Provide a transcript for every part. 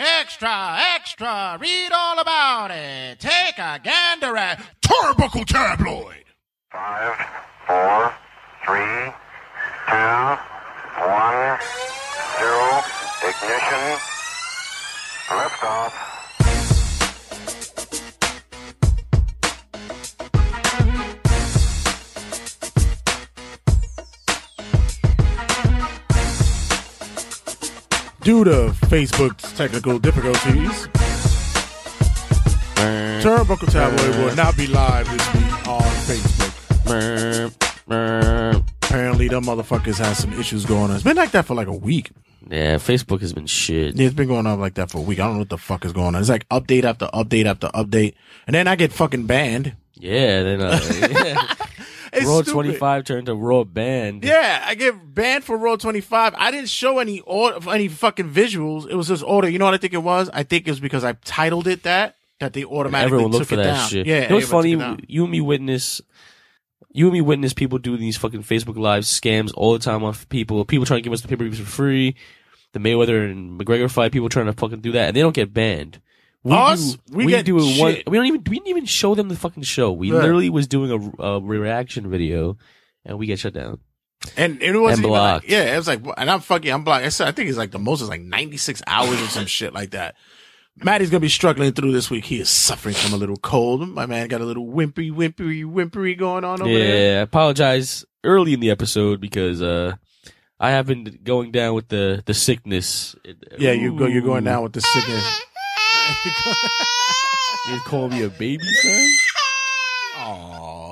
Extra, extra, read all about it. Take a gander at Turnbuckle Tabloid. Five, four, three, two, one, zero, ignition, liftoff. Due to Facebook's technical difficulties, Turnbuckle Tabloid will not be live this week on Facebook. Apparently, them motherfuckers had some issues going on. It's been like that for like a week. Yeah, Facebook has been shit. Yeah, it's been going on like that for a week. I don't know what the fuck is going on. It's like update after update after update, and then I get fucking banned. Yeah, then uh, yeah. It's Raw stupid. 25 turned to Raw Band. Yeah, I get banned for Raw 25. I didn't show any order, any fucking visuals. It was just order. You know what I think it was? I think it was because I titled it that, that they automatically Everyone took looked for it that down. shit. Yeah, it was funny. You and me witness. You and me witness people do these fucking Facebook Live scams all the time on people. People trying to give us the pay-per-views for free. The Mayweather and McGregor fight. People trying to fucking do that, and they don't get banned. We Us? do, We get do it one. We don't even. We didn't even show them the fucking show. We Right. literally was doing a, a reaction video, and we get shut down. And it wasn't And even like, yeah, it was like, and I'm fucking, I'm blocked. I said, I think it's like the most is like 96 hours or some shit like that. Maddie's gonna be struggling through this week. He is suffering from a little cold. My man got a little whimpery, whimpery, whimpery going on over yeah, there. Yeah, I apologize early in the episode because uh I have been going down with the the sickness. Yeah, you go, you're going down with the sickness. You call me a baby son?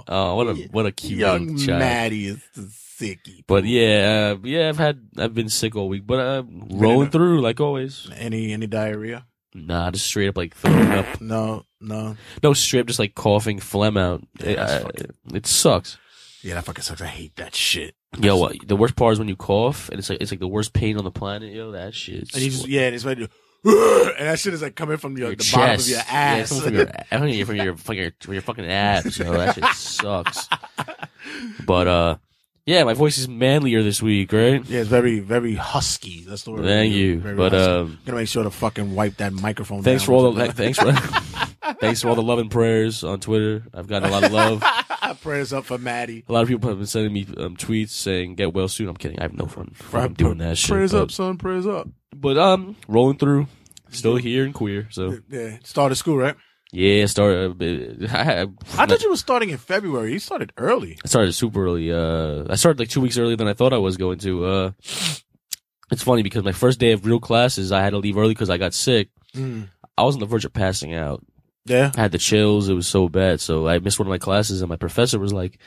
Oh, what a what a cute Young little child. Maddie is the sicky. But yeah, uh, yeah, I've had I've been sick all week, but uh, rolling through like always. Any, any diarrhea? Nah, just straight up like throwing up. No, no. No, straight up just like coughing phlegm out. It, fucking- it sucks. Yeah, that fucking sucks. I hate that shit. Yo, what, the worst part is when you cough and it's like it's like the worst pain on the planet. Yo, that shit. And you just, yeah, and it's to, and that shit is like coming from your, your the chest. bottom of your ass. coming from your, I mean, from your, from your, from your fucking abs. Yo, that shit sucks. But uh, yeah, my voice is manlier this week, right? Yeah, it's very, very husky. That's the word. Thank you. Very But, husky. um, gonna make sure to fucking wipe that microphone. Thanks down for all the thanks for thanks for all the love and prayers on Twitter. I've gotten a lot of love. prayers up for Maddie. A lot of people have been sending me um, tweets saying "Get well soon." I'm kidding. I have no fun I'm doing that shit. Prayers but, up, son. Prayers up. but um, rolling through, still here and queer. So Yeah, started school, right? yeah, started. Uh, I, I thought you were starting in February. You started early. I started super early. Uh, I started like two weeks earlier than I thought I was going to. Uh, it's funny because my first day of real classes, I had to leave early because I got sick. Mm. I was on the verge of passing out. Yeah. I had the chills. It was so bad. So I missed one of my classes, and my professor was like,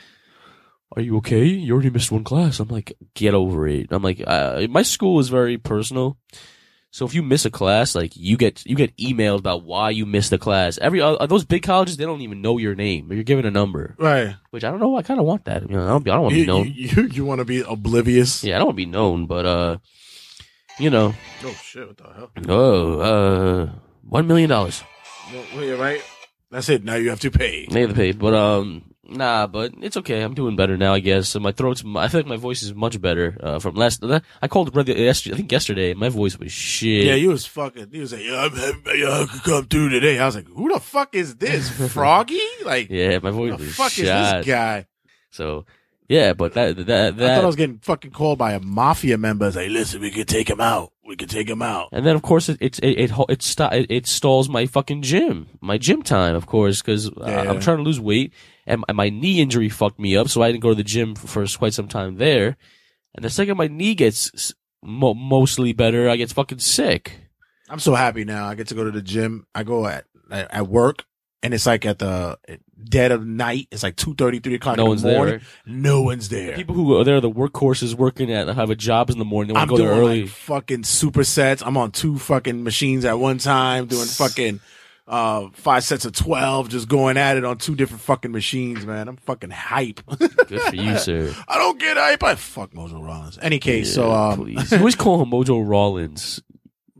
"Are you okay? You already missed one class." I'm like, "Get over it." I'm like, uh, "My school is very personal." So if you miss a class, like you get you get emailed about why you missed the class. Every uh, those big colleges, they don't even know your name. You're given a number, Right. which I don't know. I kind of want that. You know, I don't, I don't want to be known. you, you, you want to be oblivious? yeah, I don't want to be known, but uh, you know, Oh shit! What the hell? oh, uh, one million dollars. Well, you're right. That's it. Now you have to pay. They have to pay, but um, nah, but it's okay. I'm doing better now, I guess. So my throat's, I feel like my voice is much better uh, from last. I called brother yesterday. I think yesterday. My voice was shit. Yeah, you was fucking. You was like, yeah, I'm, yeah, I could come through today. I was like, who the fuck is this? Froggy? Like, yeah, my voice who the fuck is this guy? So yeah, but that that I thought I was getting fucking called by a mafia member. It's like, listen, we could take him out. We could take him out. and then of course it it it it, it, sta- it, it stalls my fucking gym, my gym time, of course, because uh, Yeah. I'm trying to lose weight, and my- my knee injury fucked me up, so I didn't go to the gym for, for quite some time there. And the second my knee gets mo- mostly better, I get fucking sick. I'm so happy now. I get to go to the gym. I go at at, at work, and it's like at the dead of night. It's like two thirty, three o'clock No in the there. morning. right? No one's there. People who are there, the workhorses working at have a job in the morning. They I'm go doing there early. like fucking supersets. I'm on two fucking machines at one time, doing fucking uh five sets of twelve, just going at it on two different fucking machines, man. I'm fucking hype. Good for you, sir. I don't get hype. I fuck Mojo Rollins. Any case, so Yeah, um, please. you always call him Mojo Rollins.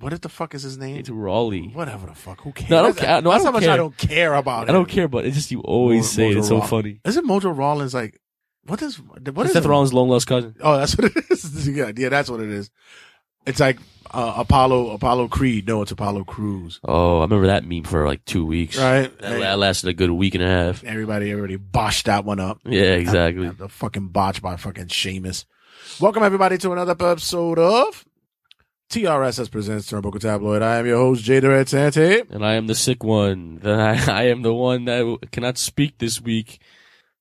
What if the fuck is his name? It's Rawley. Whatever the fuck. Who cares? No, I don't That's- ca- no, I that's how don't much care. I don't care about it. I don't care, but it's just you always Mo- say it. Mojo It's so funny. Isn't Mojo Rollins like what is what is Seth it? Rollins' long lost cousin. Oh, that's what it is. yeah, yeah, that's what it is. It's like uh, Apollo Apollo Creed. No, it's Apollo Crews. Oh, I remember that meme for like two weeks. Right. That, that lasted a good week and a half. Everybody, everybody botched that one up. Yeah, exactly. The fucking botch by fucking Sheamus. Welcome everybody to another episode of TRSS presents Turnbuckle Tabloid. I am your host Jay Red Santy. And I am the sick one. I, I am the one that cannot speak this week.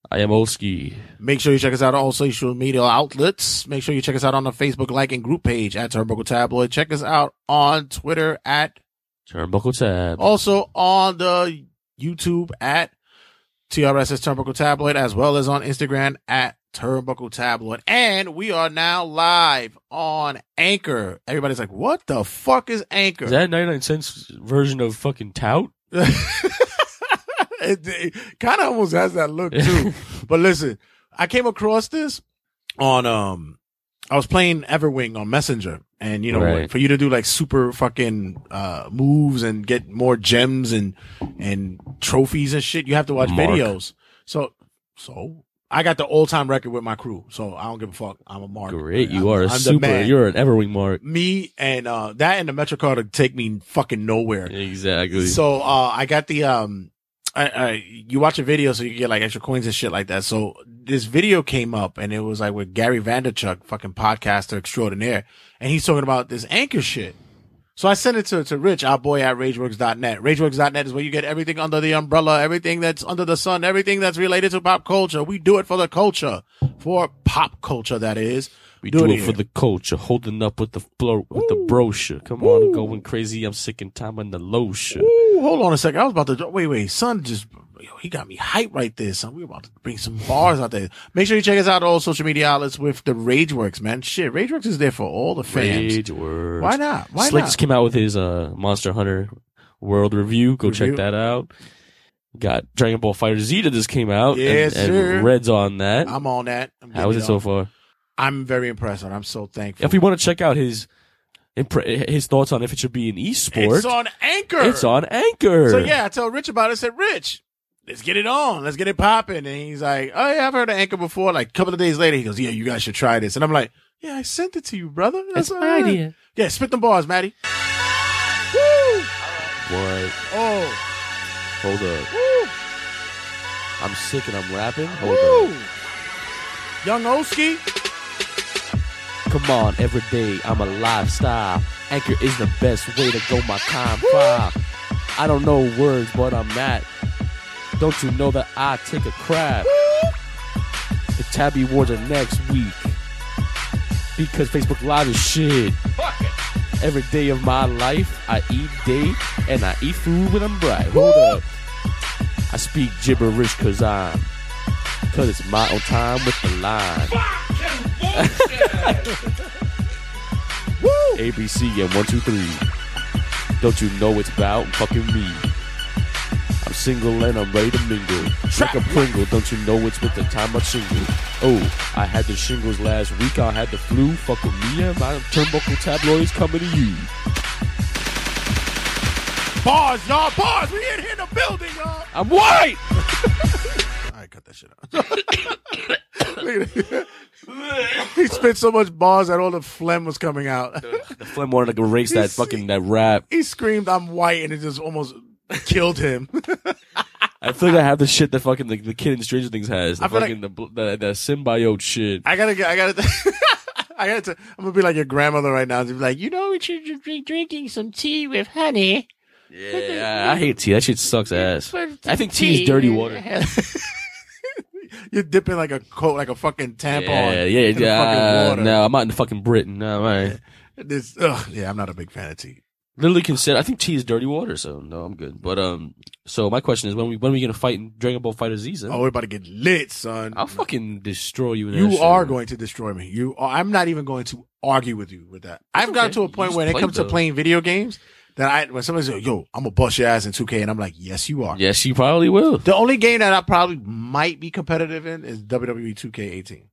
I am Olski. Make sure you check us out on all social media outlets. Make sure you check us out on the Facebook like and group page at Turnbuckle Tabloid. Check us out on Twitter at Turnbuckle Tab. also on the YouTube at TRSS Turnbuckle Tabloid, as well as on Instagram at Turnbuckle Tabloid. And we are now live on Anchor. Everybody's like, what the fuck is Anchor? Is that 99 cents version of fucking tout? it, it kind of almost has that look too. but listen, I came across this on, um, I was playing Everwing on Messenger and you know, Right. for you to do like super fucking, uh, moves and get more gems and, and trophies and shit, you have to watch Mark. videos. So, so I got the all time record with my crew. So I don't give a fuck. I'm a mark. Great. I'm- You are a I'm super. You're an Everwing Mark. me and, uh, that and the Metro card to take me fucking nowhere. Exactly. So uh, I got the um, I, I you watch a video so you get like extra coins and shit like that. So this video came up and it was like with Gary Vaynerchuk, fucking podcaster extraordinaire, and he's talking about this anchor shit. So I sent it to to Rich, our boy at RageWorks.net. RageWorks.net is where you get everything under the umbrella, everything that's under the sun, everything that's related to pop culture. We do it for the culture, for pop culture that is. We do it here. for the culture, holding up with the flow, with the brochure. Come on, I'm going crazy. I'm sick and time on the lotion. Ooh, hold on a second. I was about to wait, wait. Son just yo, he got me hyped right there, son. We about to bring some bars out there. Make sure you check us out all social media outlets with the RageWorks, man. Shit, RageWorks is there for all the fans. Rage words. Why not? Why Slick not? just came out with his uh, Monster Hunter World review. Go Review. check that out. Got Dragon Ball Fighter Z that just came out. Yes, and, sir. Red's on that. I'm on that. I'm How is it so far? I'm very impressed. and I'm so thankful. If we want to check out his impre- his thoughts on if it should be an esport, it's on Anchor. it's on Anchor. So yeah, I told Rich about it. I said, Rich, let's get it on. Let's get it popping. And he's like, Oh yeah, I've heard of Anchor before. Like a couple of days later, he goes, Yeah, you guys should try this. And I'm like, Yeah, I sent it to you, brother. That's my right." idea. Yeah, spit them bars, Maddie. Woo! What? Oh, Hold up. woo, I'm sick and I'm rapping. Hold woo. up. Young Oski. Come on, every day I'm a lifestyle. Anchor is the best way to go my time five. I don't know words, but I'm mad. Don't you know that I take a crap? The Tabby Awards are next week. Because Facebook Live is shit. Every day of my life, I eat date and I eat food when I'm bright. Hold up. I speak gibberish cause I'm cause it's my own time with the line. ABC and one, two, three. Don't you know it's about fucking me? I'm single and I'm ready to mingle. Like a Pringle, don't you know it's with the time I shingle? Oh, I had the shingles last week, I had the flu. Fuck with me and my turnbuckle tabloids coming to you. Bars, y'all. Bars. We in here in the building, y'all. I'm white! All right, cut that shit out. Look at it. he spit so much bars that all the phlegm was coming out. The phlegm wanted to erase that fucking, that rap. he screamed, "I'm white," and it just almost killed him. I feel like I have the shit that fucking the, the kid in Stranger Things has. The I feel fucking, the, the, the symbiote shit. I gotta get. I gotta. I gotta. I'm gonna be like your grandmother right now. and be like, you know, we should be drinking some tea with honey. Yeah, I hate tea. That shit sucks ass. I think tea is dirty water. You're dipping like a coat, like a fucking tampon. Yeah, yeah, in the yeah. fucking water. no, I'm not in fucking Britain. No, man. This, ugh, yeah, I'm not a big fan of tea. Literally consider. I think tea is dirty water, so no, I'm good. But um, so my question is, when we when are we gonna fight in Dragon Ball Fighter Z? son? Oh, we're about to get lit, son. I'll fucking destroy you. In You shit. are going to destroy me. You, are, I'm not even going to argue with you with that. I've gotten to a You point just when it comes to playing video games that I, when somebody says, "Yo, I'm gonna bust your ass in 2K," and I'm like, "Yes, you are." Yes, you probably will. The only game that I probably might be competitive in is WWE 2K18.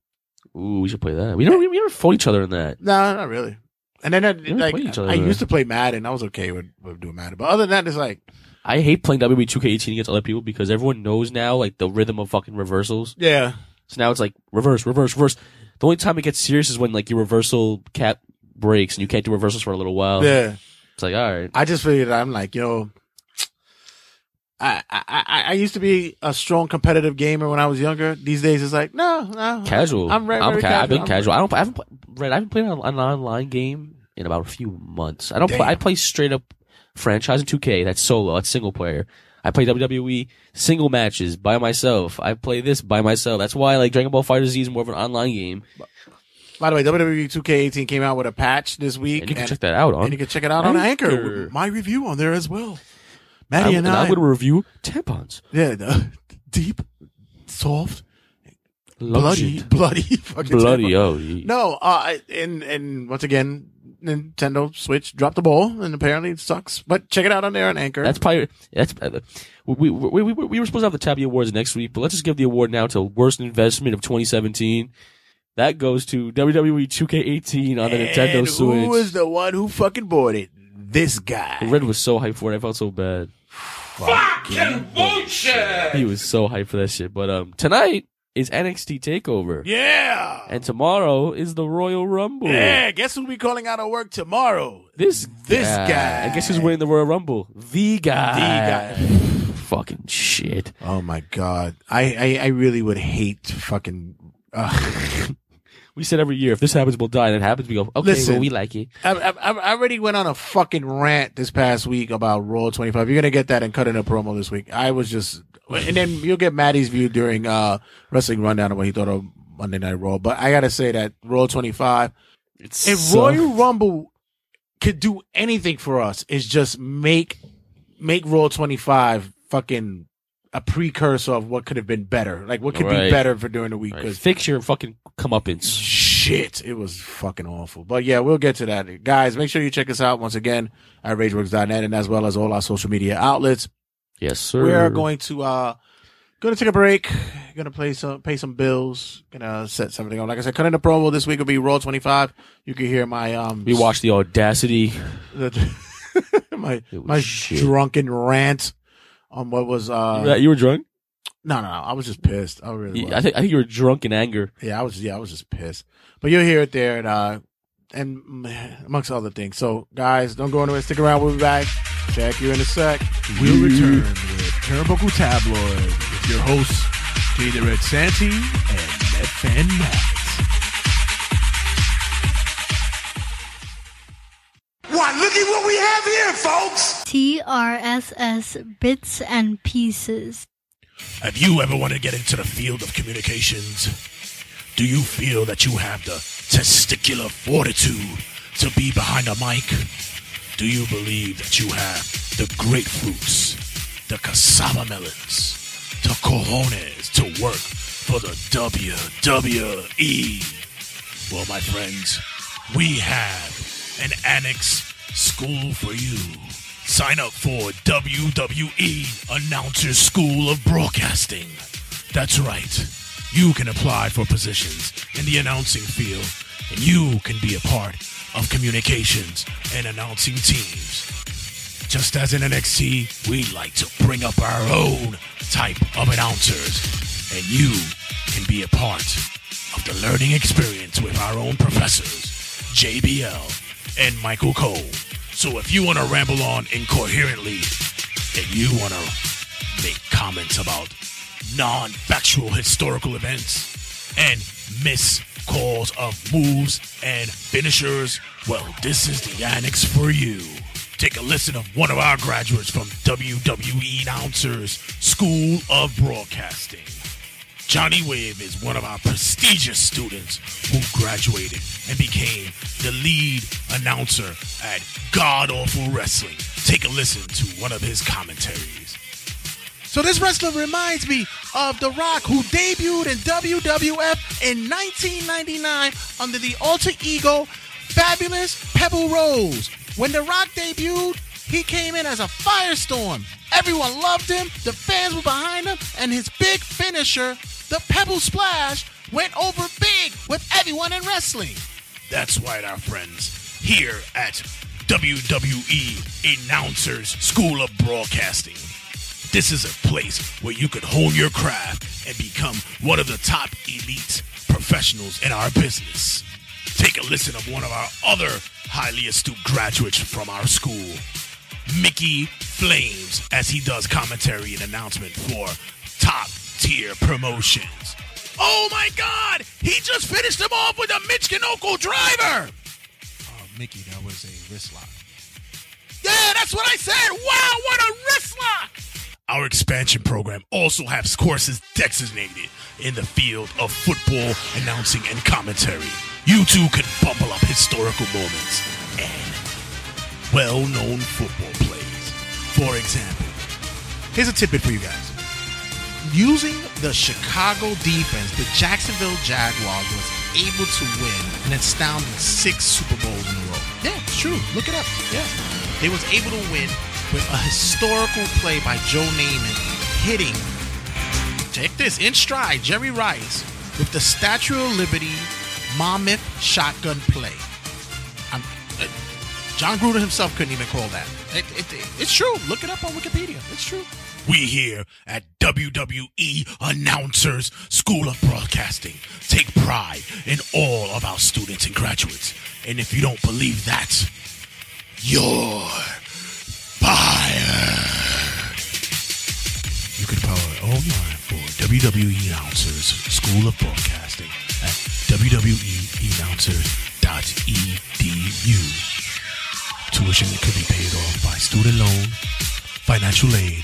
Ooh, we should play that. We don't. We never fought each other in that. No, not really. And then uh, I, like I used to play Madden. I was okay with, with doing Madden, but other than that, it's like I hate playing WWE 2K18 against other people because everyone knows now like the rhythm of fucking reversals. yeah, So now it's like reverse, reverse, reverse. The only time it gets serious is when like your reversal cap breaks and you can't do reversals for a little while. Yeah. It's like, all right. I just figured I'm like, yo, I, I, I used to be a strong competitive gamer when I was younger. These days it's like, no, no. Casual. I'm very, very ca- I've been I'm- casual. I don't. I haven't. pl- Red. I haven't played an, an online game in about a few months. I don't. Play, I play straight up franchise and 2K. That's solo. That's single player. I play WWE single matches by myself. I play this by myself. That's why like Dragon Ball Fighter Z is more of an online game, By the way, WWE 2K18 came out with a patch this week. and you can and- check that out on. and you can check it out on Anchor. Anchor. with My review on there as well. I'm, and, and I, going to review tampons. yeah, the, deep, soft, bloody, bloody, fucking bloody. tampon. Oh, No, uh, and and once again, Nintendo Switch dropped the ball, and apparently it sucks. But check it out on there on Anchor. That's probably that's uh, we, we, we, we, we were supposed to have the Tabby Awards next week, but let's just give the award now to worst investment of 2017. That goes to WWE 2K18 on the Nintendo and Switch. Who was the one who fucking bought it? This guy. Red was so hyped for it. I felt so bad. Fucking bullshit. He was so hyped for that shit. But um, tonight is NXT Takeover, Yeah. and tomorrow is the Royal Rumble. yeah. Guess who we calling out of work tomorrow? This This guy. guy. I guess who's winning the Royal Rumble? The guy. The guy. Fucking shit. Oh my god. I I, I really would hate fucking. Uh, We said every year if this happens, we'll die. And it happens, we go, okay, Listen. well, we like it. I, I, I already went on a fucking rant this past week about Raw 25. You're gonna get that and cut in a promo this week. I was just, and then you'll get Maddie's view during uh wrestling rundown of what he thought of Monday Night Raw. But I gotta say that Raw 25, It's if so- Royal Rumble could do anything for us, is just make make Raw 25 fucking a precursor of what could have been better. Like what could Right. be better for during the week Right, because fix your fucking comeuppance. shit, it was fucking awful. But yeah, we'll get to that. Guys, make sure you check us out once again at RageWorks.net and as well as all our social media outlets. Yes, sir. We are going to uh gonna take a break, gonna play some pay some bills, gonna set something up. Like I said, cutting the promo this week will be Raw twenty five. You can hear my um We watched the audacity. my my shit. drunken rant on what was uh You- you were drunk. no no no I was just pissed. I really was. I think I think you were drunk in anger. Yeah, I was. Yeah, I was just pissed. But you'll hear it there, and uh, and mm, amongst other things. So, guys, don't go anywhere. Stick around. We'll be back. Check you in a sec. We'll return with Turnbuckle Tabloid with your hosts Jay the Red Santy and Matt Fan Matt. Why, look at what we have here, folks! TRSS Bits and Pieces. Have you ever wanted to get into the field of communications? Do you feel that you have the testicular fortitude to be behind a mic? Do you believe that you have the grapefruits, the cassava melons, the cojones to work for the WWE? Well, my friends, we have an annex school for you. Sign up for WWE Announcers School of Broadcasting. That's right. You can apply for positions in the announcing field, and you can be a part of communications and announcing teams. Just as in NXT, we like to bring up our own type of announcers, and you can be a part of the learning experience with our own professors, JBL and Michael Cole. So if you want to ramble on incoherently and you want to make comments about non-factual historical events and miss calls of moves and finishers, well, this is the annex for you. Take a listen of one of our graduates from WWE Announcers School of Broadcasting. Johnny Wave is one of our prestigious students who graduated and became the lead announcer at God Awful Wrestling. Take a listen to one of his commentaries. So this wrestler reminds me of The Rock, who debuted in WWF in 1999 under the alter ego Fabulous Pebble Rose. When The Rock debuted, he came in as a firestorm. Everyone loved him, the fans were behind him, and his big finisher, the Pebble Splash, went over big with everyone in wrestling. That's right, our friends, here at WWE Announcers School of Broadcasting. This is a place where you can hone your craft and become one of the top elite professionals in our business. take a listen of one of our other highly astute graduates from our school, Mickey Flames, as he does commentary and announcement for top tier promotions. Oh my God! He just finished him off with a Michinoku driver. Oh, Mickey, that was a wrist lock. Yeah, that's what I said. Wow, what a wrist lock! Our expansion program also has courses designated in the field of football announcing and commentary. You too can bubble up historical moments and well-known football plays. For example, here's a tidbit for you guys. Using the Chicago defense, the Jacksonville Jaguars was able to win an astounding six Super Bowls in a row. Yeah, it's true. Look it up. Yeah. They was able to win with a historical play by Joe Namath hitting, check this, in stride, Jerry Rice with the Statue of Liberty Monmouth shotgun play. I'm, uh, Jon Gruden himself couldn't even call that. It, it, it- it's true. Look it up on Wikipedia. It's true. We here at WWE Announcers School of Broadcasting take pride in all of our students and graduates. And if you don't believe that, you're fired. You can follow online for WWE Announcers School of Broadcasting at wweannouncer.edu. Tuition could be paid off by student loan, financial aid,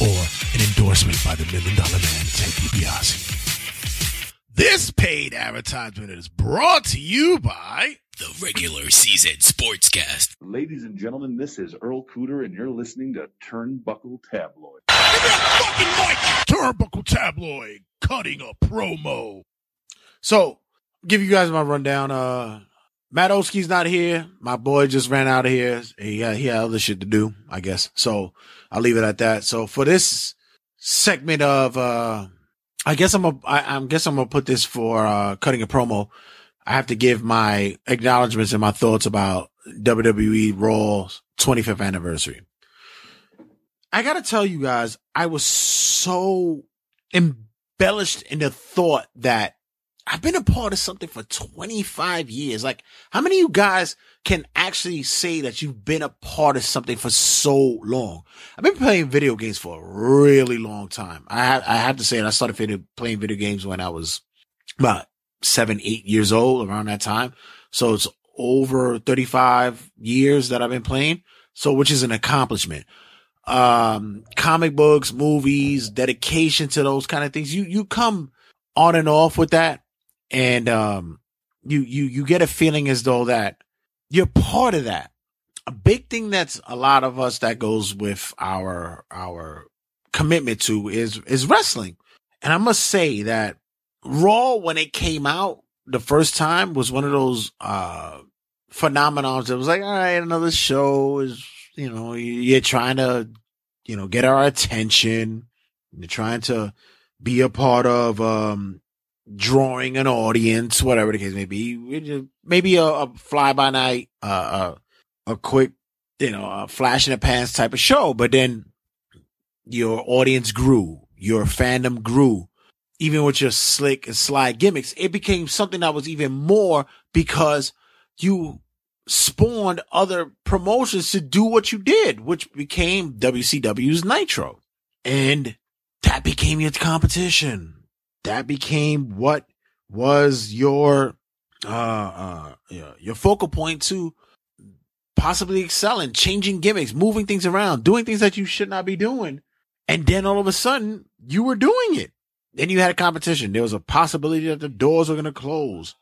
or an endorsement by the Million Dollar Man, Ted DiBiase. This paid advertisement is brought to you by The regular season sportscast. Ladies and gentlemen, this is Earl Cooter, and you're listening to Turnbuckle Tabloid. fucking mic, Turnbuckle Tabloid, cutting a promo. So, give you guys my rundown. Uh, Matt Oski's not here. My boy just ran out of here. He had, he had other shit to do, I guess. So I'll leave it at that. So for this segment of, uh, I guess I'm a, I, I guess I'm gonna put this for, uh, cutting a promo. I have to give my acknowledgments and my thoughts about WWE Raw's 25th anniversary. I gotta tell you guys, I was so embellished in the thought that I've been a part of something for 25 years. Like, how many of you guys can actually say that you've been a part of something for so long? I've been playing video games for a really long time. I have, I have to say, it, I started playing video games when I was about seven, eight years old around that time. So it's over 35 years that I've been playing. So, which is an accomplishment um, comic books, movies, dedication to those kind of things. You, you come on and off with that. And, um, you, you, you get a feeling as though that you're part of that. A big thing that's a lot of us that goes with our, our commitment to is, is wrestling. And I must say that Raw, when it came out the first time was one of those, uh, phenomenons that was like, all right, another show is, you know, you're trying to, you know, get our attention. You're trying to be a part of, um, drawing an audience, whatever the case may be. Maybe a, a fly by night, uh, a, a quick, you know, a flash in the pants type of show. But then your audience grew, your fandom grew, even with your slick and sly gimmicks. It became something that was even more because you spawned other promotions to do what you did, which became WCW's Nitro. And that became your competition. That became what was your, uh, uh, your focal point to possibly excelling, changing gimmicks, moving things around, doing things that you should not be doing. And then all of a sudden you were doing it. Then you had a competition. There was a possibility that the doors were going to close.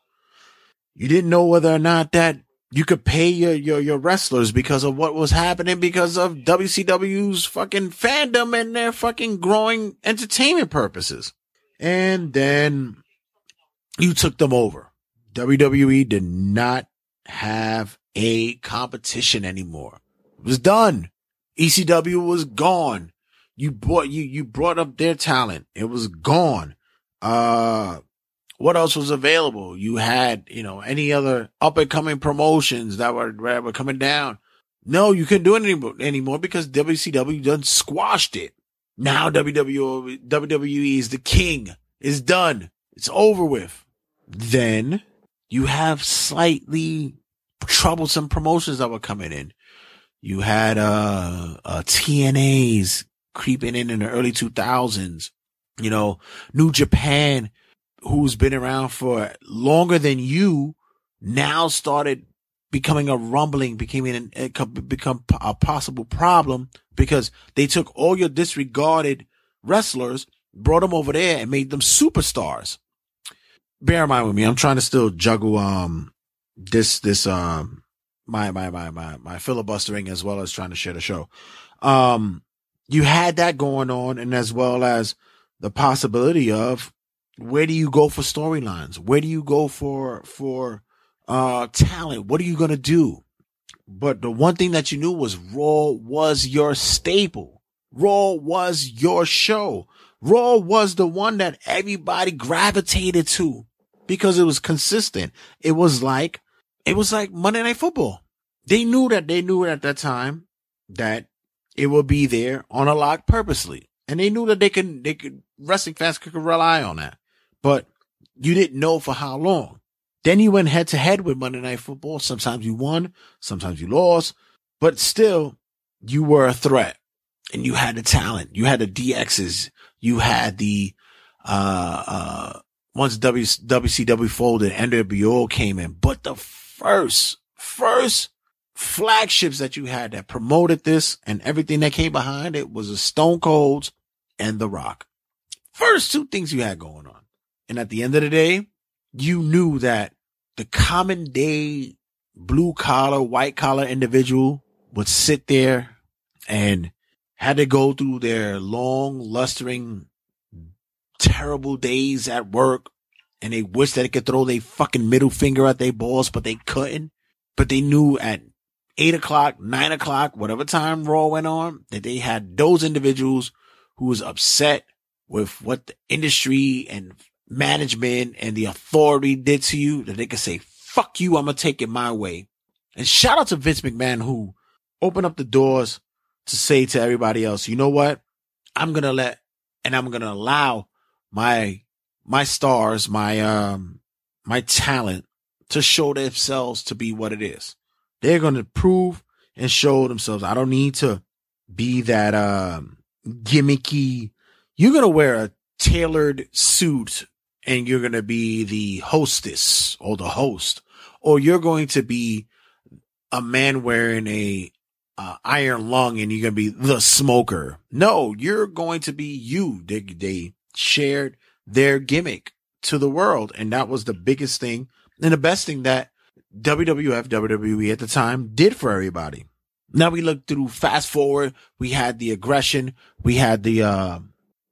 You didn't know whether or not that you could pay your, your, your wrestlers because of what was happening because of WCW's fucking fandom and their fucking growing entertainment purposes. And then you took them over. WWE did not have a competition anymore. It was done. ECW was gone. You brought, you, you brought up their talent. It was gone. Uh, what else was available? You had, you know, any other up and coming promotions that were, that were coming down. No, you couldn't do it anymore, anymore because WCW done squashed it. Now WWE, WWE is the king. It's done. It's over with. Then you have slightly troublesome promotions that were coming in. You had, uh, uh, TNAs creeping in in the early 2000s. You know, New Japan, who's been around for longer than you, now started becoming a rumbling, becoming an, become a possible problem because they took all your disregarded wrestlers, brought them over there and made them superstars. Bear in mind with me, I'm trying to still juggle, um, this, this, um, my, my, my, my, my filibustering as well as trying to share the show. Um, you had that going on and as well as the possibility of where do you go for storylines? Where do you go for, for, uh, talent? What are you going to do? But the one thing that you knew was Raw was your staple. Raw was your show. Raw was the one that everybody gravitated to because it was consistent. It was like, it was like Monday Night Football. They knew that they knew at that time that it would be there on a lock purposely. And they knew that they could, they could, wrestling fans could rely on that. But you didn't know for how long. Then you went head to head with Monday Night Football. Sometimes you won, sometimes you lost, but still you were a threat and you had the talent. You had the DXs. You had the, uh, uh, once w, WCW folded, NWO came in, but the first, first flagships that you had that promoted this and everything that came behind it was a Stone Colds and The Rock. First two things you had going on. And at the end of the day, you knew that the common day blue collar, white collar individual would sit there and had to go through their long, lustering, terrible days at work and they wish that they could throw their fucking middle finger at their balls, but they couldn't. But they knew at eight o'clock, nine o'clock, whatever time Raw went on, that they had those individuals who was upset with what the industry and management and the authority did to you, that they could say, fuck you, I'm gonna take it my way. And shout out to Vince McMahon who opened up the doors to say to everybody else, you know what? I'm gonna let and I'm gonna allow my my stars, my um my talent to show themselves to be what it is. They're gonna prove and show themselves. I don't need to be that um gimmicky. You're gonna wear a tailored suit and you're gonna be the hostess or the host, or you're going to be a man wearing a uh, iron lung and you're gonna be the smoker. No, you're going to be you. They they shared their gimmick to the world, and that was the biggest thing and the best thing that WWF, WWE at the time did for everybody. Now we look through fast forward. We had the aggression. We had the, uh,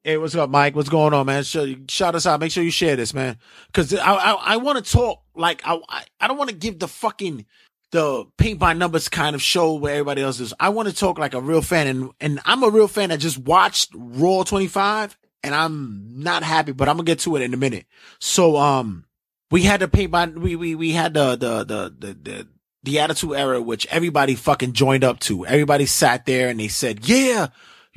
Hey, what's up, Mike? What's going on, man? Shout us out. Make sure you share this, man. Cause I, I, I want to talk like, I, I, I don't want to give the fucking, the paint by numbers kind of show where everybody else is. I want to talk like a real fan and, and I'm a real fan that just watched Raw 25 and I'm not happy, but I'm gonna get to it in a minute. So, um, we had the paint by, we, we, we had the, the, the, the, the, the attitude era, which everybody fucking joined up to. Everybody sat there and they said, yeah,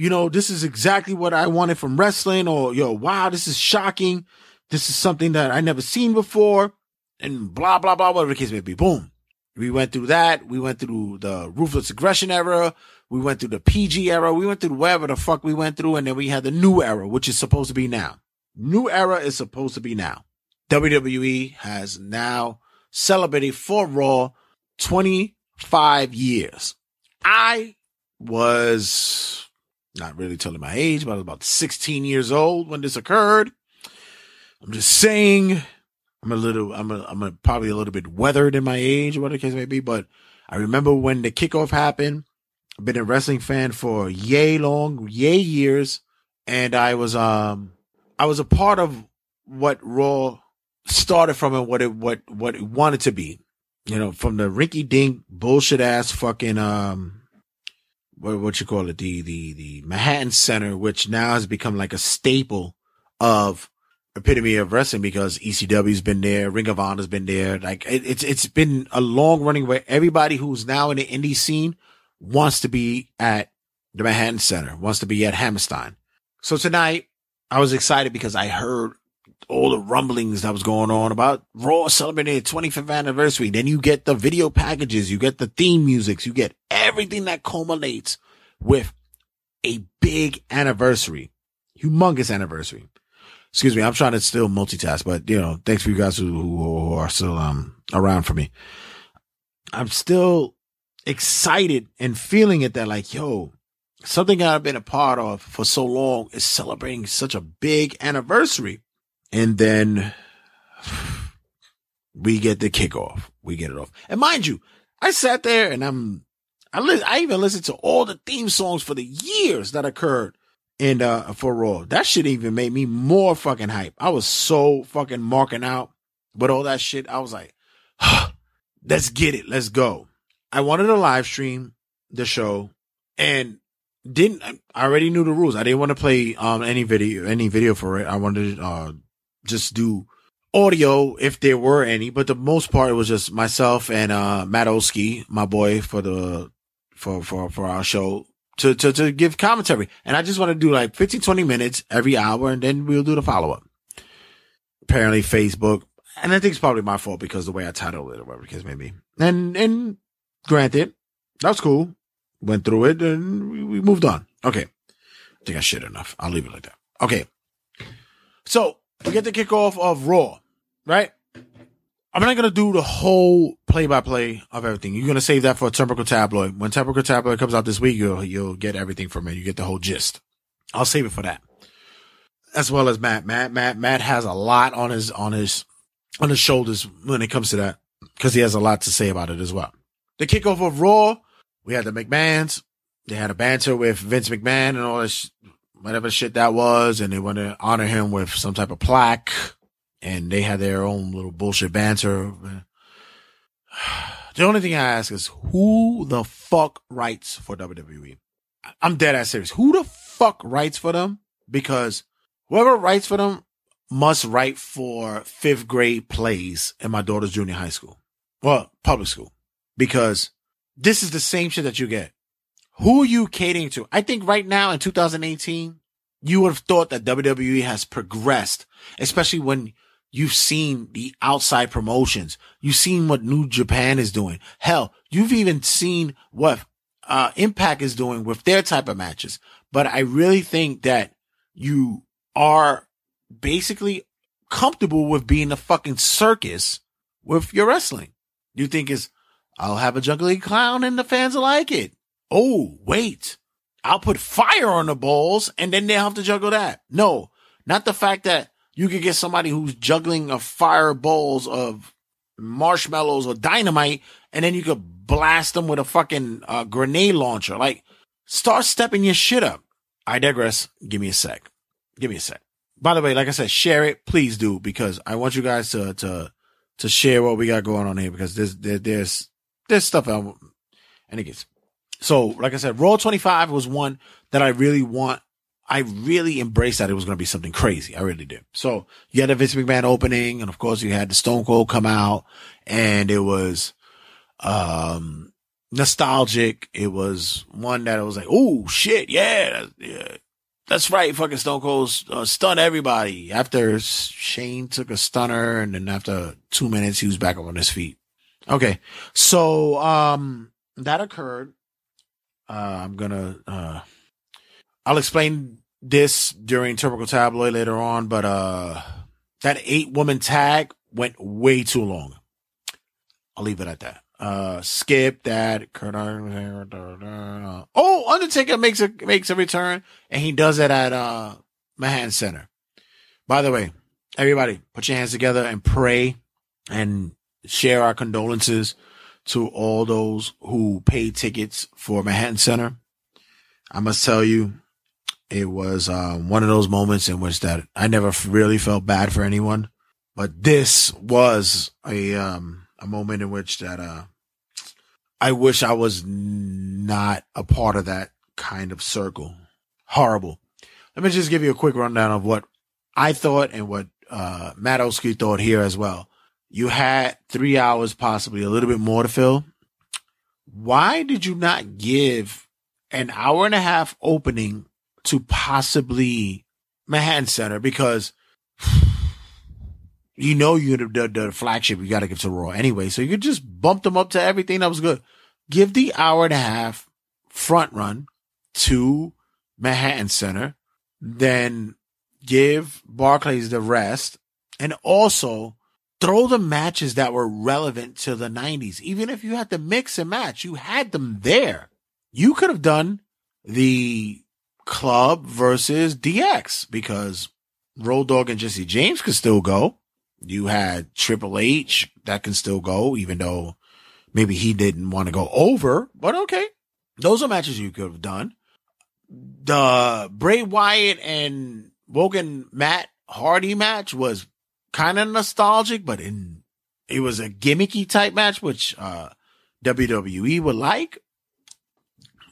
you know, this is exactly what I wanted from wrestling or, yo, wow, this is shocking. This is something that I never seen before and blah, blah, blah, whatever the case may be. Boom. We went through that. We went through the ruthless aggression era. We went through the PG era. We went through whatever the fuck we went through. And then we had the new era, which is supposed to be now. New era is supposed to be now. WWE has now celebrated for Raw 25 years. I was not really telling my age, but I was about 16 years old when this occurred. I'm just saying I'm a little, I'm a, I'm a, probably a little bit weathered in my age, whatever the case may be, but I remember when the kickoff happened. I've been a wrestling fan for yay long, yay years. And I was, um, I was a part of what Raw started from and what it, what, what it wanted to be. You know, from the rinky dink bullshit ass fucking, um, what, what you call it? The, the, the Manhattan Center, which now has become like a staple of epitome of wrestling because ECW's been there, Ring of Honor's been there. Like it, it's, it's been a long running where everybody who's now in the indie scene wants to be at the Manhattan Center, wants to be at Hammerstein. So tonight I was excited because I heard all the rumblings that was going on about Raw celebrating its 25th anniversary. Then you get the video packages, you get the theme musics, you get everything that culminates with a big anniversary, humongous anniversary. Excuse me, I'm trying to still multitask, but you know, thanks for you guys who, who are still um around for me. I'm still excited and feeling it that like, yo, something I've been a part of for so long is celebrating such a big anniversary. And then we get the kickoff. We get it off. And mind you, I sat there and I'm, I li- I even listened to all the theme songs for the years that occurred in, uh, for Raw. That shit even made me more fucking hype. I was so fucking marking out with all that shit. I was like, let's get it. Let's go. I wanted to live stream the show and didn't I already knew the rules. I didn't want to play um any video any video for it. I wanted uh just do audio if there were any, but the most part it was just myself and uh Matt Oski, my boy for the for for for our show to to to give commentary. And I just want to do like 15 20 minutes every hour and then we'll do the follow up. Apparently Facebook and I think it's probably my fault because the way I titled it or whatever the case may be. And and granted, that was cool went through it and we, we moved on. Okay. I think I shit enough. I'll leave it like that. Okay. So we get the kickoff of Raw, right? I'm not to do the whole play by play of everything. You're to save that for a Turnbuckle Tabloid. When Turnbuckle Tabloid comes out this week, you'll, you'll get everything from it. You get the whole gist. I'll save it for that. As well as Matt. Matt, Matt, Matt has a lot on his, on his, on his shoulders when it comes to that because he has a lot to say about it as well. The kickoff of Raw we had the McMahons. They had a banter with Vince McMahon and all this, whatever shit that was. And they want to honor him with some type of plaque. And they had their own little bullshit banter. The only thing I ask is who the fuck writes for WWE? I'm dead ass serious. Who the fuck writes for them? Because whoever writes for them must write for fifth grade plays in my daughter's junior high school. Well, public school. Because this is the same shit that you get. Who are you catering to? I think right now in 2018, you would have thought that WWE has progressed, especially when you've seen the outside promotions. You've seen what New Japan is doing. Hell, you've even seen what uh, Impact is doing with their type of matches. But I really think that you are basically comfortable with being a fucking circus with your wrestling. You think is I'll have a juggling clown and the fans will like it. Oh, wait. I'll put fire on the balls and then they'll have to juggle that. No, not the fact that you could get somebody who's juggling a fire balls of marshmallows or dynamite and then you could blast them with a fucking uh, grenade launcher. Like, start stepping your shit up. I digress. Give me a sec. Give me a sec. By the way, like I said, share it. Please do because I want you guys to, to, to share what we got going on here because there's, there, there's, there's stuff out. And it gets, so like I said, Raw 25 was one that I really want. I really embraced that it was going to be something crazy. I really did. So you had the Vince McMahon opening and of course you had the Stone Cold come out and it was, um, nostalgic. It was one that I was like, oh shit. Yeah. Yeah. That's right. Fucking Stone Cold uh, stunned everybody after Shane took a stunner. And then after two minutes, he was back up on his feet. Okay. So, um, that occurred. Uh, I'm gonna, uh, I'll explain this during Turnbuckle Tabloid later on, but, uh, that eight woman tag went way too long. I'll leave it at that. Uh, skip that. Oh, Undertaker makes a, makes a return and he does it at, uh, Manhattan Center. By the way, everybody put your hands together and pray and share our condolences to all those who paid tickets for Manhattan Center. I must tell you, it was uh, one of those moments in which that I never really felt bad for anyone, but this was a um, a moment in which that uh, I wish I was not a part of that kind of circle. Horrible. Let me just give you a quick rundown of what I thought and what uh, Matt Oski thought here as well you had three hours, possibly a little bit more to fill. Why did you not give an hour and a half opening to possibly Manhattan Center? Because you know you the, the, flagship you got to give to Raw anyway. So you just bump them up to everything that was good. Give the hour and a half front run to Manhattan Center, then give Barclays the rest, and also throw the matches that were relevant to the 90s. Even if you had to mix and match, you had them there. You could have done the club versus DX because Road Dogg and Jesse James could still go. You had Triple H that can still go, even though maybe he didn't want to go over, but okay. Those are matches you could have done. The Bray Wyatt and Woken Matt Hardy match was kind of nostalgic, but in it was a gimmicky type match, which uh, WWE would like,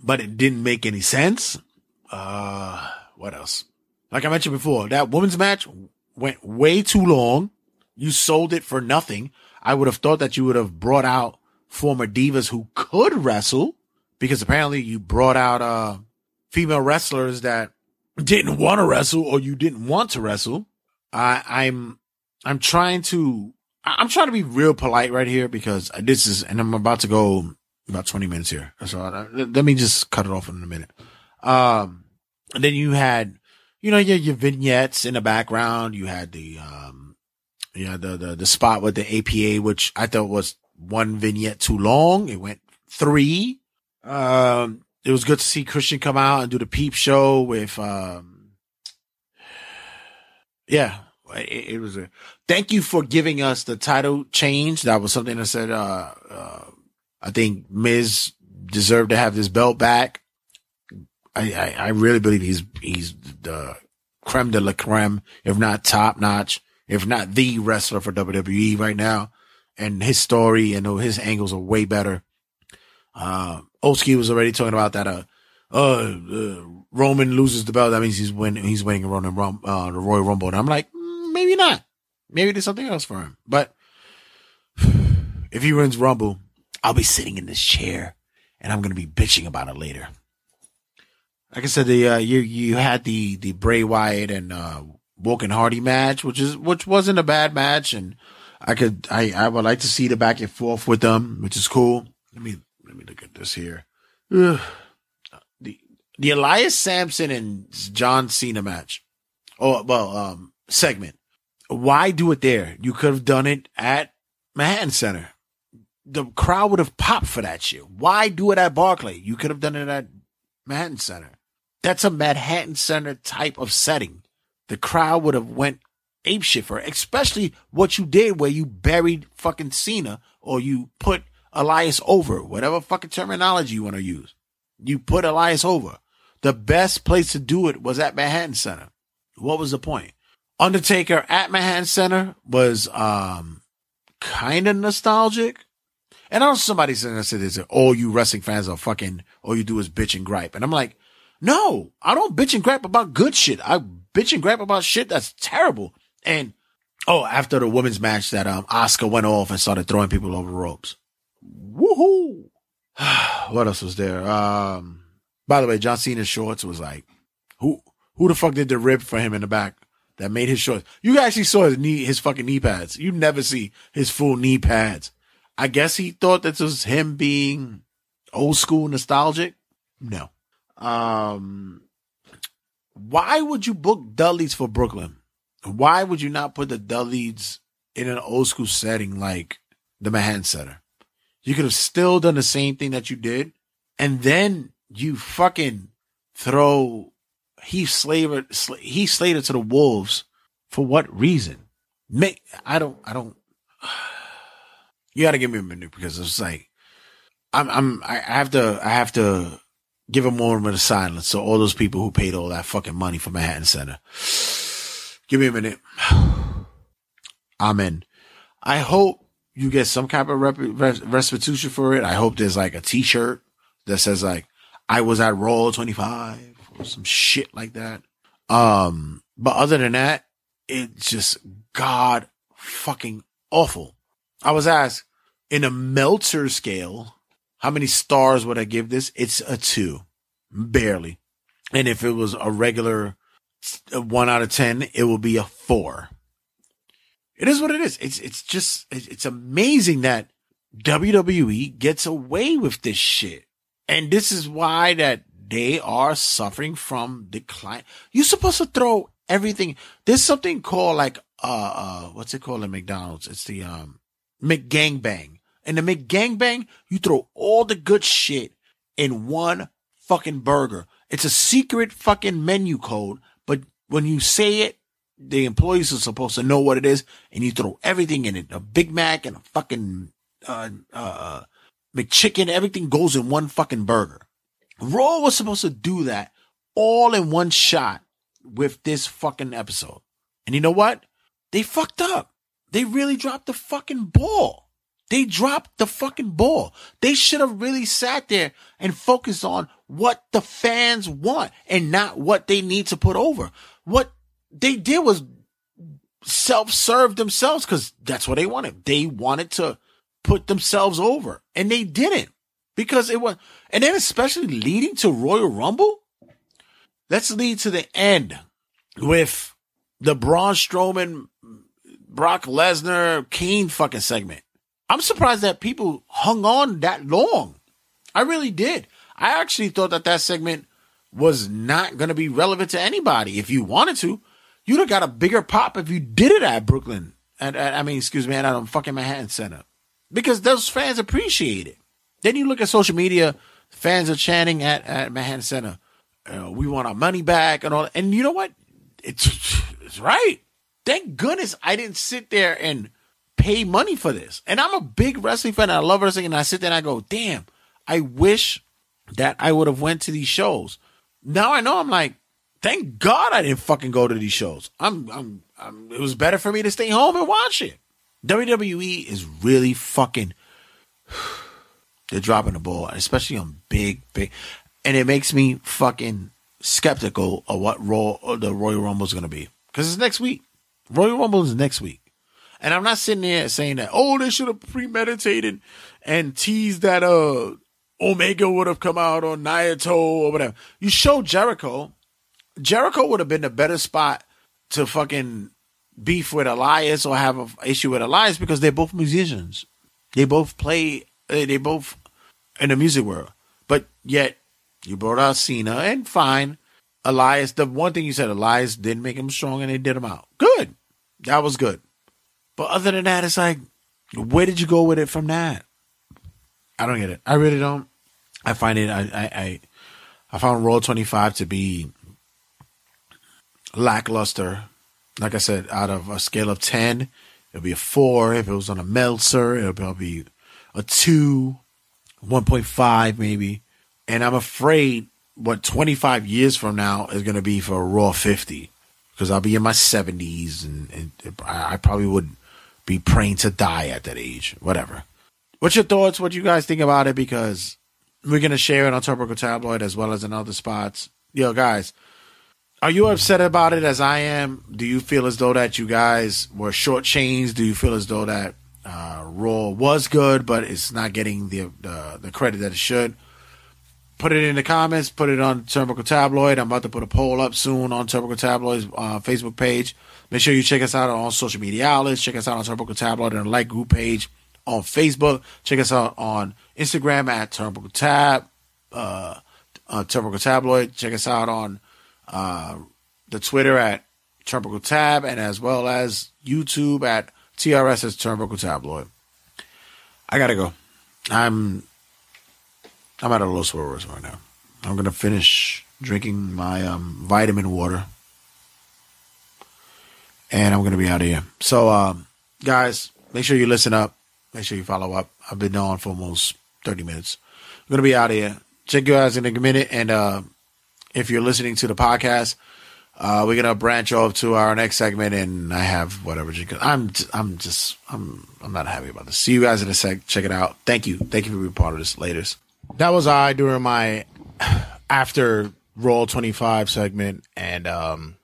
but it didn't make any sense. Uh, what else? Like I mentioned before, that women's match went way too long. You sold it for nothing. I would have thought that you would have brought out former divas who could wrestle because apparently you brought out, uh, female wrestlers that didn't want to wrestle or you didn't want to wrestle. I, I'm, I'm trying to, I'm trying to be real polite right here because this is, and I'm about to go about 20 minutes here. So uh, let me just cut it off in a minute. Um, and then you had, you know, your, your vignettes in the background. You had the, um, yeah, the, the, the spot with the APA, which I thought was one vignette too long. It went three. Um, it was good to see Christian come out and do the peep show with, um, yeah, it, it was a, thank you for giving us the title change. That was something I said, uh, uh, I think Miz deserved to have this belt back. I, I, I really believe he's, he's the creme de la creme, if not top notch, if not the wrestler for WWE right now. And his story and his angles are way better. Uh, Oski was already talking about that. Uh, uh, uh, Roman loses the belt. That means he's winning, he's winning Roman, uh, the Royal Rumble. And I'm like, maybe not. Maybe there's something else for him. But if he wins Rumble, I'll be sitting in this chair and I'm going to be bitching about it later. Like I said, the, uh, you, you had the, the Bray Wyatt and, uh, Woken Hardy match, which is, which wasn't a bad match. And I could, I, I would like to see the back and forth with them, which is cool. Let me, let me look at this here. Ugh. The, the Elias Samson and John Cena match. Oh, well, um, segment. Why do it there? You could have done it at Manhattan Center. The crowd would have popped for that shit. Why do it at Barclay? You could have done it at Manhattan Center. That's a Manhattan Center type of setting. The crowd would have went ape shit for it, especially what you did where you buried fucking Cena or you put Elias over, whatever fucking terminology you want to use. You put Elias over. The best place to do it was at Manhattan Center. What was the point? Undertaker at Manhattan Center was um kind of nostalgic. And I know somebody said this, all you wrestling fans are fucking, all you do is bitch and gripe. And I'm like, no, I don't bitch and gripe about good shit. I bitch and gripe about shit that's terrible. And oh, after the women's match that um Asuka went off and started throwing people over ropes. Woohoo! what else was there? Um, by the way, John Cena's shorts was like, who who the fuck did the rib for him in the back that made his shorts? You actually saw his knee, his fucking knee pads. You never see his full knee pads. I guess he thought this was him being old school nostalgic. No. Um, why would you book Dudley's for Brooklyn? Why would you not put the Dudleys in an old school setting like the Manhattan Center? You could have still done the same thing that you did, and then you fucking throw Heath Slater, Heath Slater to the wolves for what reason? Make I don't I don't. You got to give me a minute because it's like I'm I'm I have to I have to give a moment of silence. So all those people who paid all that fucking money for Manhattan Center, give me a minute. Amen. I hope you get some kind of rep- restitution for it. I hope there's like a T-shirt that says like I was at Raw 25 or some shit like that. Um, but other than that, it's just god fucking awful. I was asked in a Meltzer scale, how many stars would I give this? It's a two, barely. And if it was a regular one out of 10, it will be a four. It is what it is. It's it's just it's amazing that WWE gets away with this shit. And this is why that they are suffering from decline. You're supposed to throw everything. There's something called like uh uh what's it called at McDonald's? It's the um McGangbang. And the McGangbang, you throw all the good shit in one fucking burger. It's a secret fucking menu code, but when you say it, the employees are supposed to know what it is, and you throw everything in it. A Big Mac and a fucking uh uh McChicken, everything goes in one fucking burger. Raw was supposed to do that all in one shot with this fucking episode. And you know what? They fucked up. They really dropped the fucking ball. They dropped the fucking ball. They should have really sat there and focused on what the fans want and not what they need to put over. What they did was self-serve themselves because that's what they wanted. They wanted to put themselves over and they didn't because it was, and then especially leading to Royal Rumble. Let's lead to the end with the Braun Strowman, Brock Lesnar, Kane fucking segment. I'm surprised that people hung on that long. I really did. I actually thought that that segment was not going to be relevant to anybody. If you wanted to, you'd have got a bigger pop if you did it at Brooklyn. And I mean, excuse me, at um, fucking Manhattan Center because those fans appreciate it. Then you look at social media, fans are chanting at, at Manhattan Center, uh, we want our money back and all. And you know what? It's, it's right. Thank goodness I didn't sit there and pay money for this. And I'm a big wrestling fan. I love wrestling. And I sit there and I go, damn, I wish that I would have went to these shows. Now I know I'm like, thank God I didn't fucking go to these shows. I'm, I'm, I'm it was better for me to stay home and watch it. WWE is really fucking, they're dropping the ball, especially on big, big, and it makes me fucking skeptical of what Raw, the Royal Rumble is going to be. Cause it's next week. Royal Rumble is next week. And I'm not sitting there saying that, oh, they should have premeditated and teased that, uh, Omega would have come out on Naito or whatever. You show Jericho. Jericho would have been the better spot to fucking beef with Elias or have an issue with Elias because they're both musicians. They both play, eh, they both in the music world. But yet, you brought out Cena and fine. Elias, the one thing you said, Elias didn't make him strong and they did him out. Good. That was good. But other than that, it's like, where did you go with it from that? I don't get it. I really don't. I find it. I I I, I found Raw 25 to be lackluster. Like I said, out of a scale of 10, it'll be a four. If it was on a Meltzer, it'll probably be a two, 1.5 maybe. And I'm afraid what 25 years from now is going to be for a Raw 50 because I'll be in my 70s and, and I, probably would be praying to die at that age. Whatever. What's your thoughts? What you guys think about it? Because we're gonna share it on Turnbuckle Tabloid as well as in other spots. Yo, guys, are you upset about it as I am? Do you feel as though that you guys were shortchanged? Do you feel as though that uh, Raw was good, but it's not getting the uh, the credit that it should? Put it in the comments. Put it on Turnbuckle Tabloid. I'm about to put a poll up soon on Turnbuckle Tabloid's uh, Facebook page. Make sure you check us out on social media outlets. Check us out on Turnbuckle Tabloid and like group page on Facebook. Check us out on Instagram at Turbo Tab, uh, uh, Turnbuckle Tabloid. Check us out on uh, the Twitter at Turbo Tab, and as well as YouTube at TRS as Turnbuckle Tabloid. I gotta go. I'm I'm at a low spirits right now. I'm gonna finish drinking my um, vitamin water, and I'm gonna be out of here. So, um, guys, make sure you listen up. Make sure you follow up. I've been on for almost 30 minutes. I'm to be out of here. Check you guys in a minute. And uh, if you're listening to the podcast, uh, we're to branch off to our next segment. And I have whatever. I'm, I'm just, I'm, I'm not happy about this. See you guys in a sec. Check it out. Thank you. Thank you for being part of this latest. That was I during my after Raw 25 segment. And, um,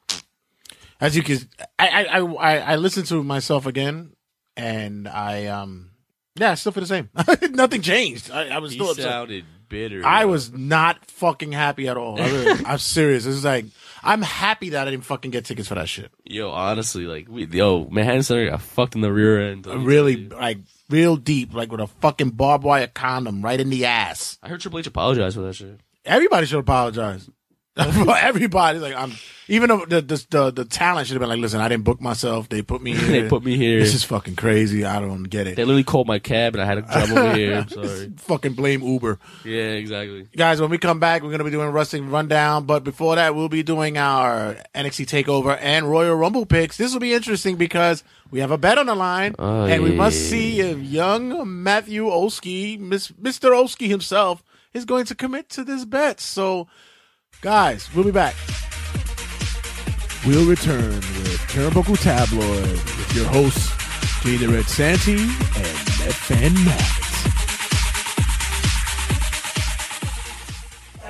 as you can, I, I, I, I listened to myself again and I, um, yeah, I still feel the same. Nothing changed. I, I was He still upset. sounded bitter. I was not fucking happy at all. I really- I'm serious. This is like, I'm happy that I didn't fucking get tickets for that shit. Yo, honestly, like, we, yo, Manhattan Center got fucked in the rear end. Really, like, real deep, like with a fucking barbed wire condom right in the ass. I heard Triple H apologize for that shit. Everybody should apologize. Everybody, like, I'm, even though the, the, the, the talent should have been like, listen, I didn't book myself. They put me here. They put me here. This is fucking crazy. I don't get it. They literally called my cab and I had to drive over here. I'm sorry. fucking blame Uber. Yeah, exactly. Guys, when we come back, we're going to be doing Wrestling Rundown. But before that, we'll be doing our NXT TakeOver and Royal Rumble picks. This will be interesting because we have a bet on the line. Oh, and we must see if young Matthew Olski, Mr. Olski himself, is going to commit to this bet. So, guys, we'll be back. We'll return with Turnbuckle Tabloid with your hosts, Jay the Red Santy and Net Fan Matt.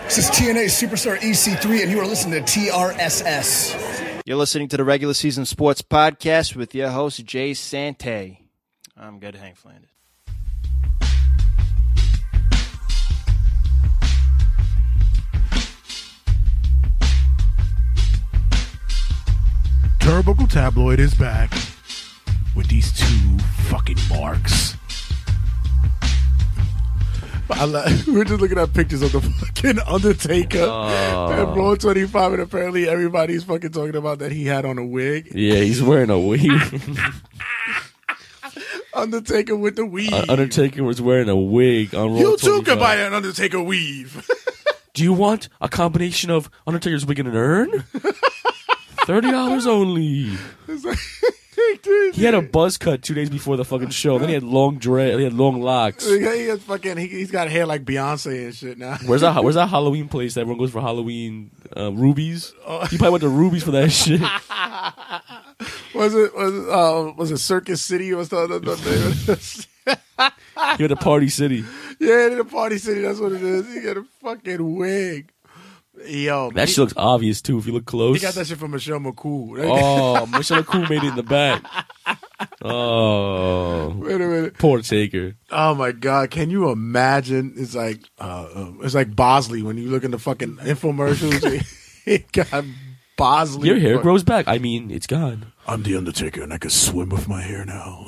This is TNA Superstar EC3, and you are listening to TRSS. You're listening to the regular season sports podcast with your host Jay Santy. I'm good, Hank Flanders. Turnbuckle Tabloid is back with these two fucking marks. I li- we're just looking at pictures of the fucking Undertaker and Raw 25, and apparently everybody's fucking talking about that he had on a wig. Yeah, he's wearing a wig. Undertaker with the weave. Uh, Undertaker was wearing a wig on Raw you too 25. can buy an Undertaker weave. Do you want a combination of Undertaker's wig and an urn? Thirty dollars only. It's He had a buzz cut two days before the fucking show. Then he had long dread. He had long locks. he has fucking, he, he's got hair like Beyonce and shit now. Where's that? Where's that Halloween place that everyone goes for Halloween? Uh, Rubies. He probably went to Rubies for that shit. Was it was it, uh, was it Circus City or something? He went to Party City. yeah, in the Party City. That's what it is. He got a fucking wig. Yo, That he, shit looks obvious too if you look close. he got that shit from Michelle McCool. Oh, Michelle McCool made it in the back. Oh, Wait a minute. poor Taker. Oh my god, can you imagine? It's like uh, uh, it's like Bosley when you look in the fucking infomercials. he got Bosley. Your hair grows back. I mean, it's gone. I'm the Undertaker, and I can swim with my hair now.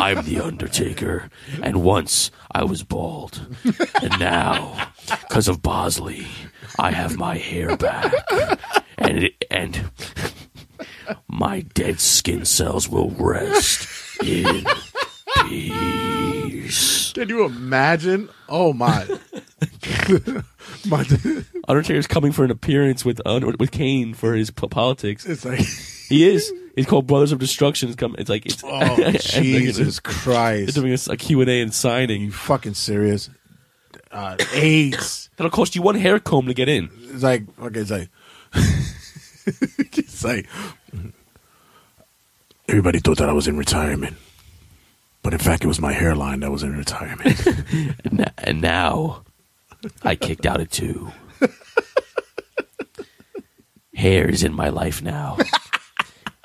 I'm the Undertaker, and once I was bald, and now, because of Bosley, I have my hair back, and it, and my dead skin cells will rest in peace. can you imagine? Oh my, my. Undertaker's coming for an appearance with uh, with Kane for his po- politics. It's like, He is. It's called Brothers of Destruction. It's come. It's like it's. oh Jesus They're Christ! doing a, a Q and A and signing. you fucking serious? Uh, AIDS. That'll cost you one hair comb to get in. It's like okay, it's like it's like everybody thought that I was in retirement, but in fact, it was my hairline that was in retirement. And, and now, I kicked out at two. Hair is in my life now.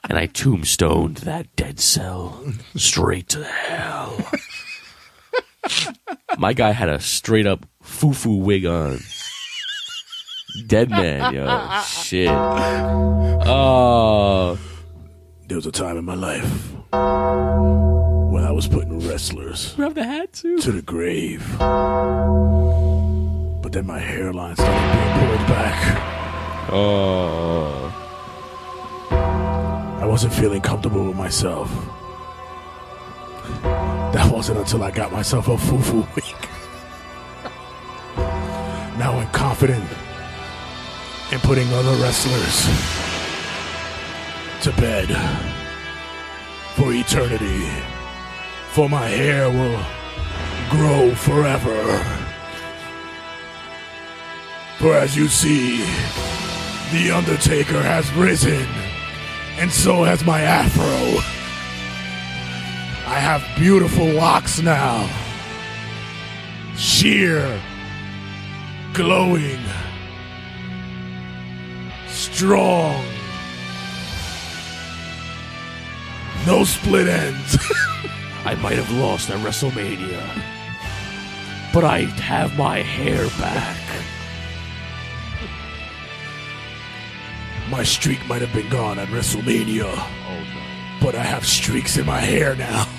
And I tombstoned that dead cell straight to hell. My guy had a straight up foo foo wig on. Dead man, yo. Shit. Oh. there was a time in my life when I was putting wrestlers You the hat too? to the grave, but then my hairline started being pulled back. Oh. I wasn't feeling comfortable with myself. That wasn't until I got myself a foo-foo wig. now I'm confident in putting other wrestlers to bed for eternity. For my hair will grow forever. For as you see, the Undertaker has risen and so has my afro. I have beautiful locks now. Sheer, glowing, strong. No split ends. I might have lost at WrestleMania. but I have my hair back. My streak might have been gone at WrestleMania, oh, but I have streaks in my hair now.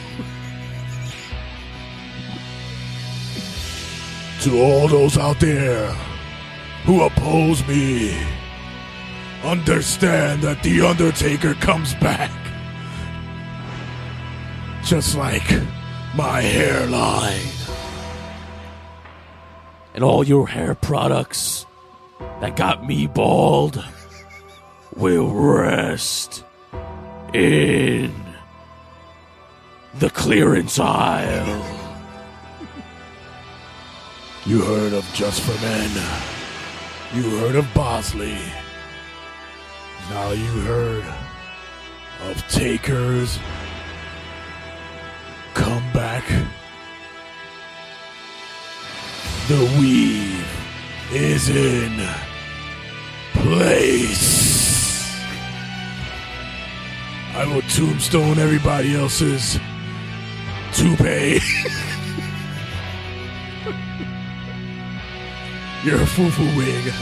to all those out there who oppose me, understand that The Undertaker comes back. Just like my hairline. And all your hair products that got me bald will rest in the clearance aisle. You heard of Just for Men. You heard of Bosley. Now you heard of Takers. Come back. The weave is in place. I will tombstone everybody else's toupee. You're a foo-foo wig.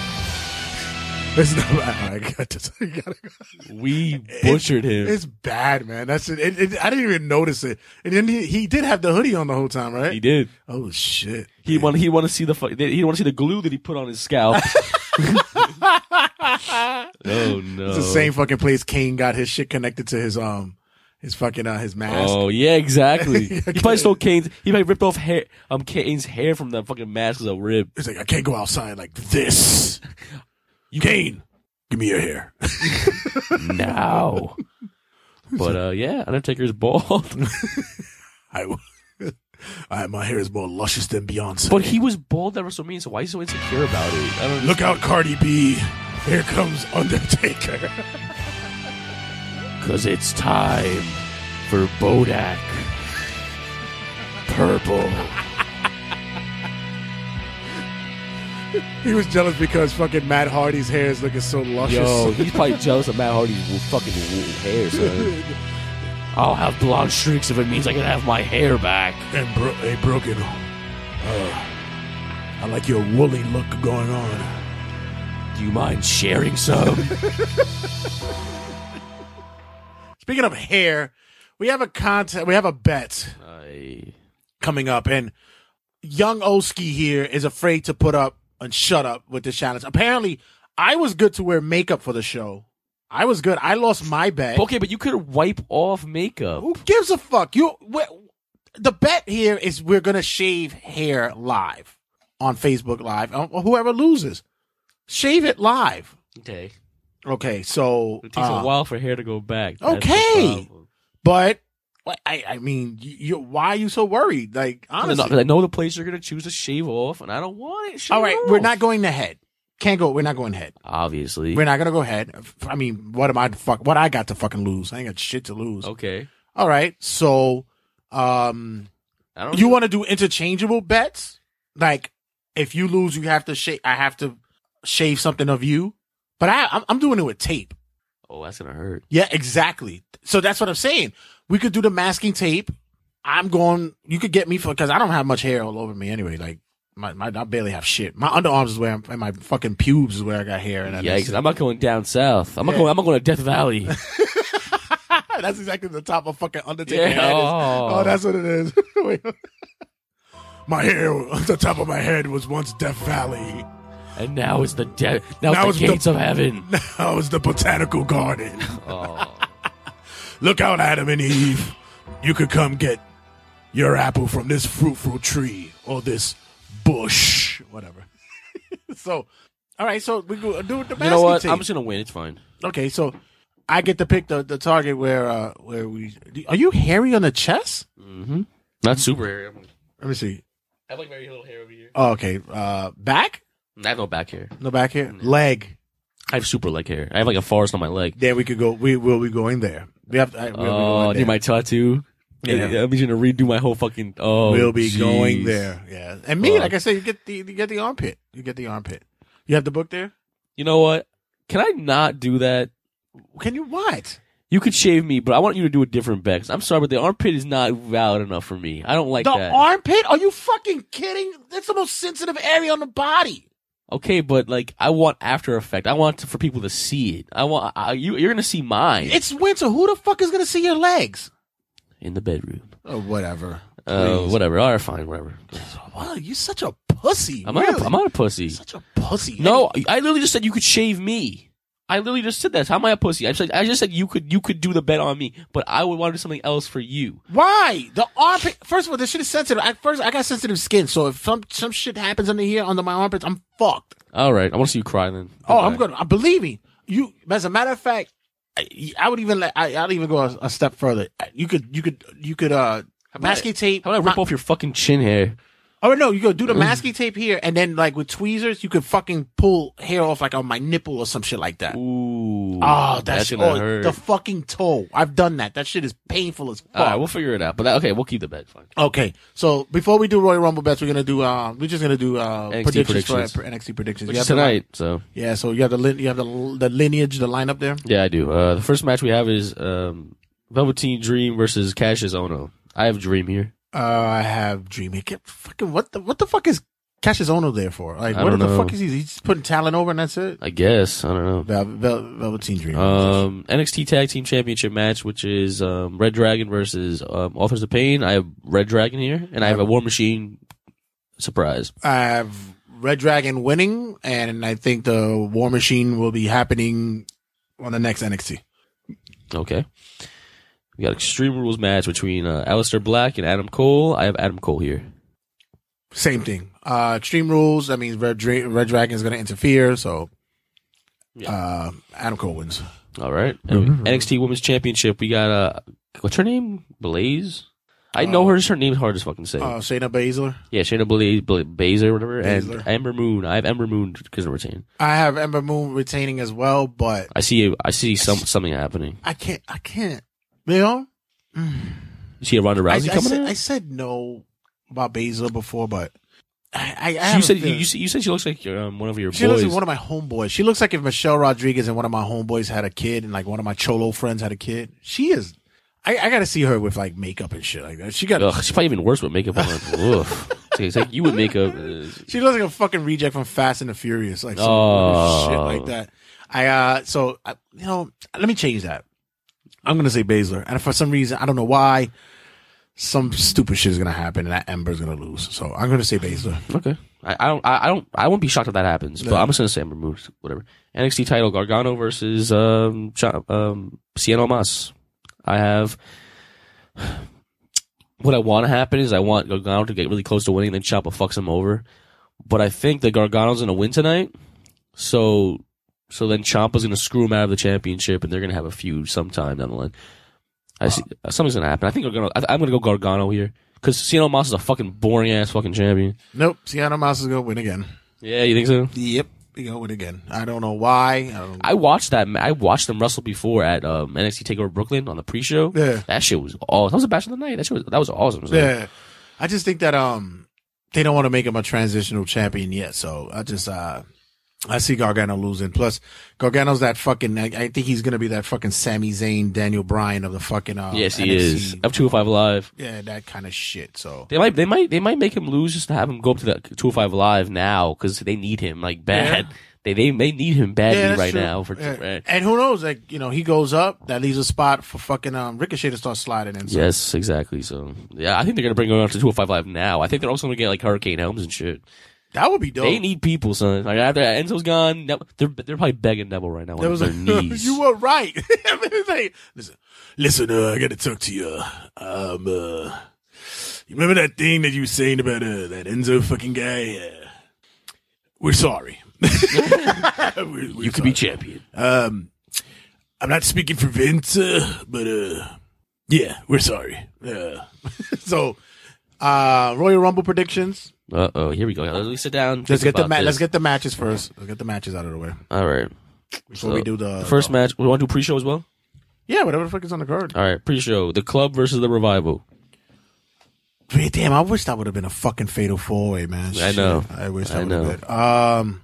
It's not bad. I got to, gotta go. We butchered him. It's bad, man. That's it. it, it I didn't even notice it. And then he, he did have the hoodie on the whole time, right? He did. Oh shit. He want he want to see the fu- he want to see the glue that he put on his scalp. oh no! It's the same fucking place Kane got his shit connected to his um his fucking uh his mask. Oh yeah, exactly. he probably stole Kane's. He probably ripped off hair, um, Kane's hair from the fucking mask as a rib. He's like, I can't go outside like this. You Kane, give me your hair. now. But uh, yeah, Undertaker's bald. I, I my hair is more luscious than Beyonce. but he was bald at WrestleMania, so mean. So why is he so insecure about it? I don't Look out, Cardi B. Here comes Undertaker. Cause it's time for Bodak. Purple. he was jealous because fucking Matt Hardy's hair is looking so luscious. Yo, he's probably jealous of Matt Hardy's fucking hair, son. I'll have blonde streaks if it means I can have my hair back. and bro- hey, broken. Uh, I like your woolly look going on. Do you mind sharing some? Speaking of hair, we have a contest. We have a bet coming up, and young Oski here is afraid to put up and shut up with this challenge. Apparently, I was good to wear makeup for the show. I was good. I lost my bet. Okay, but you could wipe off makeup. Who gives a fuck? You. we the bet here is we're gonna shave hair live on Facebook Live. Uh, Whoever loses, shave it live. Okay. Okay, so It takes uh, a while for hair to go back. That's Okay. but I, I mean, you, you, why are you so worried? Like, 'Cause I know- I know the place you're gonna choose to shave off, and I don't want it. Shave all right, it we're not going to head. Can't go. We're not going head. Obviously. We're not gonna go head. I mean, what am I to fuck? What I got to fucking lose? I ain't got shit to lose. Okay. All right, so um, I don't. you want to do interchangeable bets? Like, if you lose, you have to shave. I have to shave something of you, but I, I'm, I'm doing it with tape. Oh, that's gonna hurt. Yeah, exactly. So that's what I'm saying. We could do the masking tape. I'm going. You could get me for because I don't have much hair all over me anyway. Like my, my I barely have shit. My underarms is where I'm, and my fucking pubes is where I got hair. And Yeah, because I'm not going down south. I'm not Yeah. going. I'm not going to Death Valley. that's exactly the top of fucking Undertaker. Yeah. Oh. Oh, that's what it is. My hair, on the top of my head was once Death Valley. And now it's the death. Now, Now it's it's the the- gates of heaven. Now it's the botanical garden. Oh. Look out, Adam and Eve. You could come get your apple from this fruitful tree or this bush, whatever. so, all right. So we go do the You know what? basket I'm just gonna win. It's fine. Okay, so I get to pick the, the target where uh where we are you hairy on the chest? Mm-hmm. Not super hairy. Let me see. I have like very little hair over here. Oh, okay. Uh, back? I have no back hair. No back here. Leg. I have super leg hair. I have like a forest on my leg. There we could go. We will be going there. We have. I- We'll Oh, going near my tattoo. Yeah. Yeah, I'm just gonna redo my whole fucking. Oh, we'll be jeez. going there. Yeah, and me, Fuck. like I said, you get the you get the armpit. You get the armpit. You have the book there. You know what? Can I not do that? Can you what? You could shave me, but I want you to do a different bet. 'cause I'm sorry, but the armpit is not valid enough for me. I don't like the that. armpit? Are you fucking kidding? That's the most sensitive area on the body. Okay, but like I want after effect. I want to, for people to see it. I want I, you. You're gonna see mine It's winter. Who the fuck is gonna see your legs? in the bedroom. Oh, whatever. Uh, Please. whatever. All right, fine, whatever. Wow, you're such a pussy. I'm really. not. I'm not a pussy. You're such a pussy. No, I literally just said you could shave me. I literally just said that. How am I a pussy? I said I just said you could you could do the bet on me, but I would want to do something else for you. Why? The armpit. First of all, this shit is sensitive. At first, I got sensitive skin, so if some some shit happens under here, under my armpits, I'm fucked. All right, I want to see you cry then. Oh, I'm gonna. I believe me. You. As a matter of fact, I, I would even. Let, I, I'd even go a, a step further. You could. You could. You could. Uh, masking tape. How about I rip my- off your fucking chin hair? Oh no, you go do the masking tape here, and then like with tweezers, you could fucking pull hair off like on my nipple or some shit like that. Ooh, Oh, that's, that's gonna oh, hurt. the fucking toe. I've done that. That shit is painful as fuck. All right, we'll figure it out. But that, okay, we'll keep the bet. Fine. Okay, so before we do Royal Rumble bets, we're gonna do. Uh, we're just gonna do uh, NXT predictions, predictions. for NXT predictions. Which You is have the tonight. So yeah, so you have the lin- you have the the lineage, the lineup there. yeah, I do. Uh, the first match we have is um, Velveteen Dream versus Kassius Ohno. I have Dream here. Uh, I have Dreamy. Get fucking what the what the fuck is Kassius Ohno there for? Like, I what the know. fuck is he? He's just putting talent over and that's it. I guess I don't know. Vel- Vel- Velveteen Dream. Um, NXT Tag Team Championship match, which is um, Red Dragon versus um, Authors of Pain. I have Red Dragon here, and I have a War Machine surprise. I have Red Dragon winning, and I think the War Machine will be happening on the next NXT. Okay. We got Extreme Rules match between uh, Aleister Black and Adam Cole. I have Adam Cole here. Same thing. Uh, Extreme Rules. That means Red, Dra- Red Dragon is going to interfere. So, uh, Adam Cole wins. All right. And NXT Women's Championship. We got uh, what's her name? Blaze. I know her. Just her name's hard to fucking say. Uh, Shayna Baszler. yeah, Shayna Blaze, Bla- Baszler, whatever, Baszler. and Ember Moon. I have Ember Moon because of retain. I have Ember Moon retaining as well, but I see. I see some something happening. I can't. I can't. You know, You see a Ronda I, I Rousey coming said, in. I said no about Baszler before, but I, I, I you said you, you said she looks like um, one of your She boys. looks like one of my homeboys. She looks like if Michelle Rodriguez and one of my homeboys had a kid, and like one of my cholo friends had a kid. She is. I, I got to see her with like makeup and shit like that. She got. Ugh, she's probably even worse with makeup on. Oof. It's like- it's like you with makeup. uh, She looks like a fucking reject from Fast and the Furious, like some Oh. shit like that. I uh, so I, you know, let me change that. I'm gonna say Baszler, and for some reason, I don't know why, some stupid shit is gonna happen, and that Ember's gonna lose. So I'm gonna say Baszler. Okay. I, I don't. I, I don't. I won't be shocked if that happens. But No. I'm just gonna say Ember Moon. Whatever. NXT title Gargano versus um um Cien Almas. I have. What I want to happen is I want Gargano to get really close to winning, then Ciampa fucks him over. But I think that Gargano's gonna win tonight. So, so then Ciampa's gonna screw him out of the championship, and they're gonna have a feud sometime down the line. I see something's gonna happen. I think Gargano. I, I'm gonna go Gargano here because Cien Almas is a fucking boring ass fucking champion. Nope, Cien Almas is gonna win again. Yeah, you think so? Yep, he gonna win again. I don't know why. I don't, I watched that. I watched them wrestle before at um, NXT Takeover Brooklyn on the pre-show. Yeah. that shit was awesome. That was a match of the night. That shit was that was awesome. So, Yeah, I just think that um they don't want to make him a transitional champion yet. So I just uh I see Gargano losing. Plus Gargano's that fucking. I, I think he's gonna be that fucking Sami Zayn, Daniel Bryan of the fucking. Uh, yes, he NXT. is. Up two hundred five live. Yeah, that kind of shit. So They might they might they might make him lose just to have him go up to the two hundred five live now because they need him like bad. Yeah. They they they need him badly yeah, right true. now for Yeah. right. And who knows? Like you know, he goes up. That leaves a spot for fucking um Ricochet to start sliding in. So Yes, exactly. So yeah, I think they're gonna bring him up to two hundred five live now. I think they're also gonna get like Hurricane Helms and shit. That would be dope. They need people, son. Like after Enzo's gone, they're they're probably begging Neville right now on was their a, knees. you were right. Like, listen, listen, uh, I got to talk to you. Um, uh, you remember that thing that you were saying about uh, that Enzo fucking guy? Uh, we're sorry. We're- we're you could be champion. Um, I'm not speaking for Vince, uh, but uh, yeah, we're sorry. Uh, so, uh, Royal Rumble predictions. Uh oh, here we go. Let me sit down. Let's get the ma- let's get the matches first. Let's get the matches out of the way All right. before So, we do the, The first the- match. We want to do pre-show as well. Yeah, whatever the fuck is on the card. All right, pre-show. The club versus the revival. Man, damn, I wish that would have been a fucking fatal four way, man. I know. I wish that would have been. Um,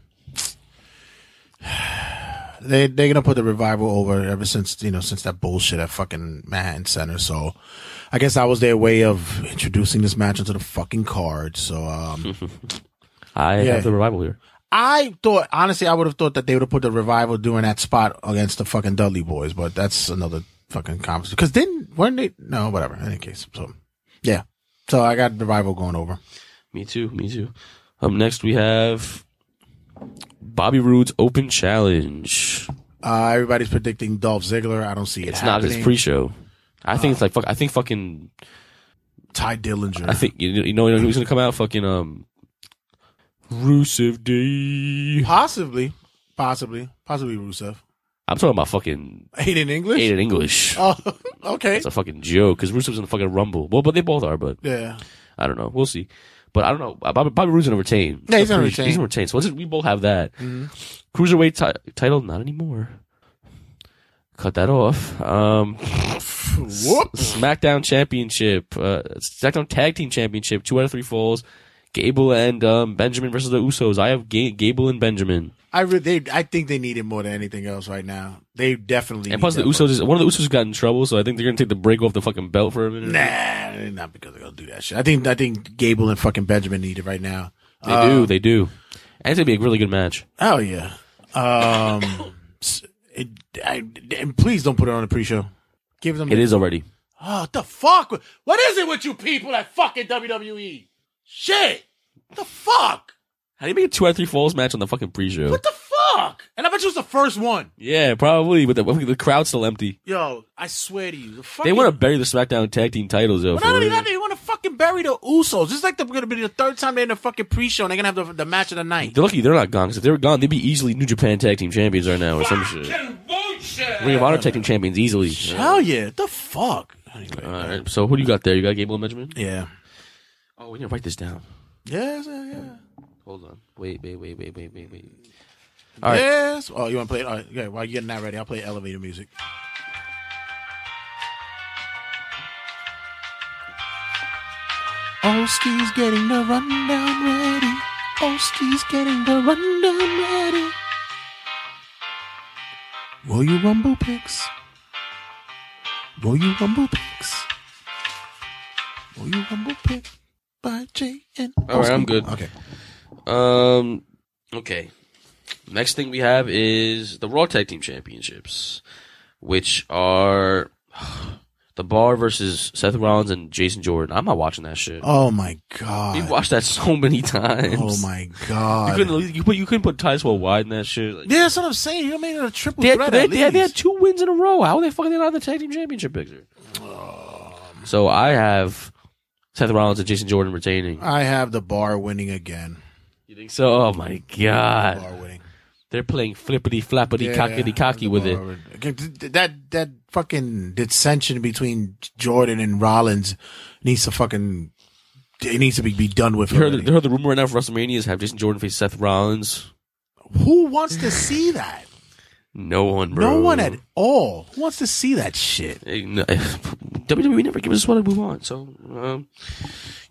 they they're gonna put the revival over ever since you know since that bullshit at fucking Manhattan Center. So I guess that was their way of introducing this match into the fucking card. So um, I Yeah. have the revival here. I thought honestly I would have thought that they would have put the revival during that spot against the fucking Dudley boys, but that's another fucking conversation. Because then weren't they? No, whatever. In any case, so yeah. So I got revival going over. Me too. Me too. Up next, we have Bobby Roode's Open Challenge. Uh, everybody's predicting Dolph Ziggler. I don't see it. It's not his pre-show. I think it's like fuck. I think fucking. Tye Dillinger. I think you, you know who's gonna come out? Fucking um. Rusev Day. Possibly, possibly, possibly Rusev. I'm talking about fucking Aiden English. Aiden English. Oh, okay. It's a fucking joke because Rusev's in the fucking Rumble. Well, but they both are. But Yeah. I don't know. We'll see. But I don't know. Bobby, Bobby Roode's gonna retain. Yeah, he's gonna retain. He's gonna retain. So let's just, we both have that. Mhm. Cruiserweight ti- title, not anymore. Cut that off. Um, Whoop. SmackDown Championship, uh, SmackDown Tag Team Championship, two out of three falls. Gable and um, Benjamin versus the Usos. I have Ga- Gable and Benjamin. I re- they, I think they need it more than anything else right now. They definitely. And need plus, the Usos, is, one of the Usos got in trouble, so I think they're gonna take the break off the fucking belt for a minute. Nah, not because they're gonna do that shit. I think I think Gable and fucking Benjamin need it right now. They Uh, do, they do. And it's gonna be a really good match. Oh yeah. Um. it, I, and please don't put it on the pre-show. Give them. It is already. Oh, what the fuck? What is it with you people at fucking WWE? Shit. The fuck? How do you make a two out of three falls match on the fucking pre-show? What the fuck? And I bet you was the first one. Yeah, probably, but the, the crowd's still empty. Yo, I swear to you, the fucking. They want to bury the SmackDown Tag Team titles, though. But not only that, they want to fucking bury the Usos. This is like they're going to be the third time they're in the fucking pre-show, and they're going to have the, the match of the night. They're lucky they're not gone. Because if they were gone, they'd be easily New Japan Tag Team Champions right now, or some shit. Ring of Honor Tag Team Champions easily. Hell yeah, the fuck. Anyway, All right. So who do you got there? You got Gable and Benjamin. yeah. Oh, we need to write this down. Yes, yeah, yeah. Hold on. Wait, wait, wait, wait, wait, wait, wait. All right. Yes. Oh, you want to play it? All right. Okay, while you're getting that ready, I'll play elevator music. Oski's getting the rundown ready. Oski's getting the rundown ready. Will you rumble picks? Will you rumble picks? Will you rumble pick by J and All right, I'm good. Okay. Um. Okay. Next thing we have is the Raw Tag Team Championships, which are the Bar versus Seth Rollins and Jason Jordan. I'm not watching that shit. Oh my god. We've watched that so many times. Oh my god, You couldn't you put you couldn't put Titus Worldwide in that shit. Like, Yeah, that's what I'm saying. You made it a triple they, had, threat. they, they had, they had two wins in a row. How are they fucking not in the tag team championship picture? Um, so I have Seth Rollins and Jason Jordan retaining. I have the bar winning again. You think so? Oh my god! Bar winning. They're playing flippity flappity Yeah, cockity cocky with it. bar win- Okay, th- th- That that fucking dissension between Jordan and Rollins needs to fucking. It needs to be, be done with. You heard, already. you heard the rumor right now for WrestleMania is have Jason Jordan face Seth Rollins. Who wants to see that? No one, bro. No one at all. Who wants to see that shit? No- WWE never gives us what we want. So, um,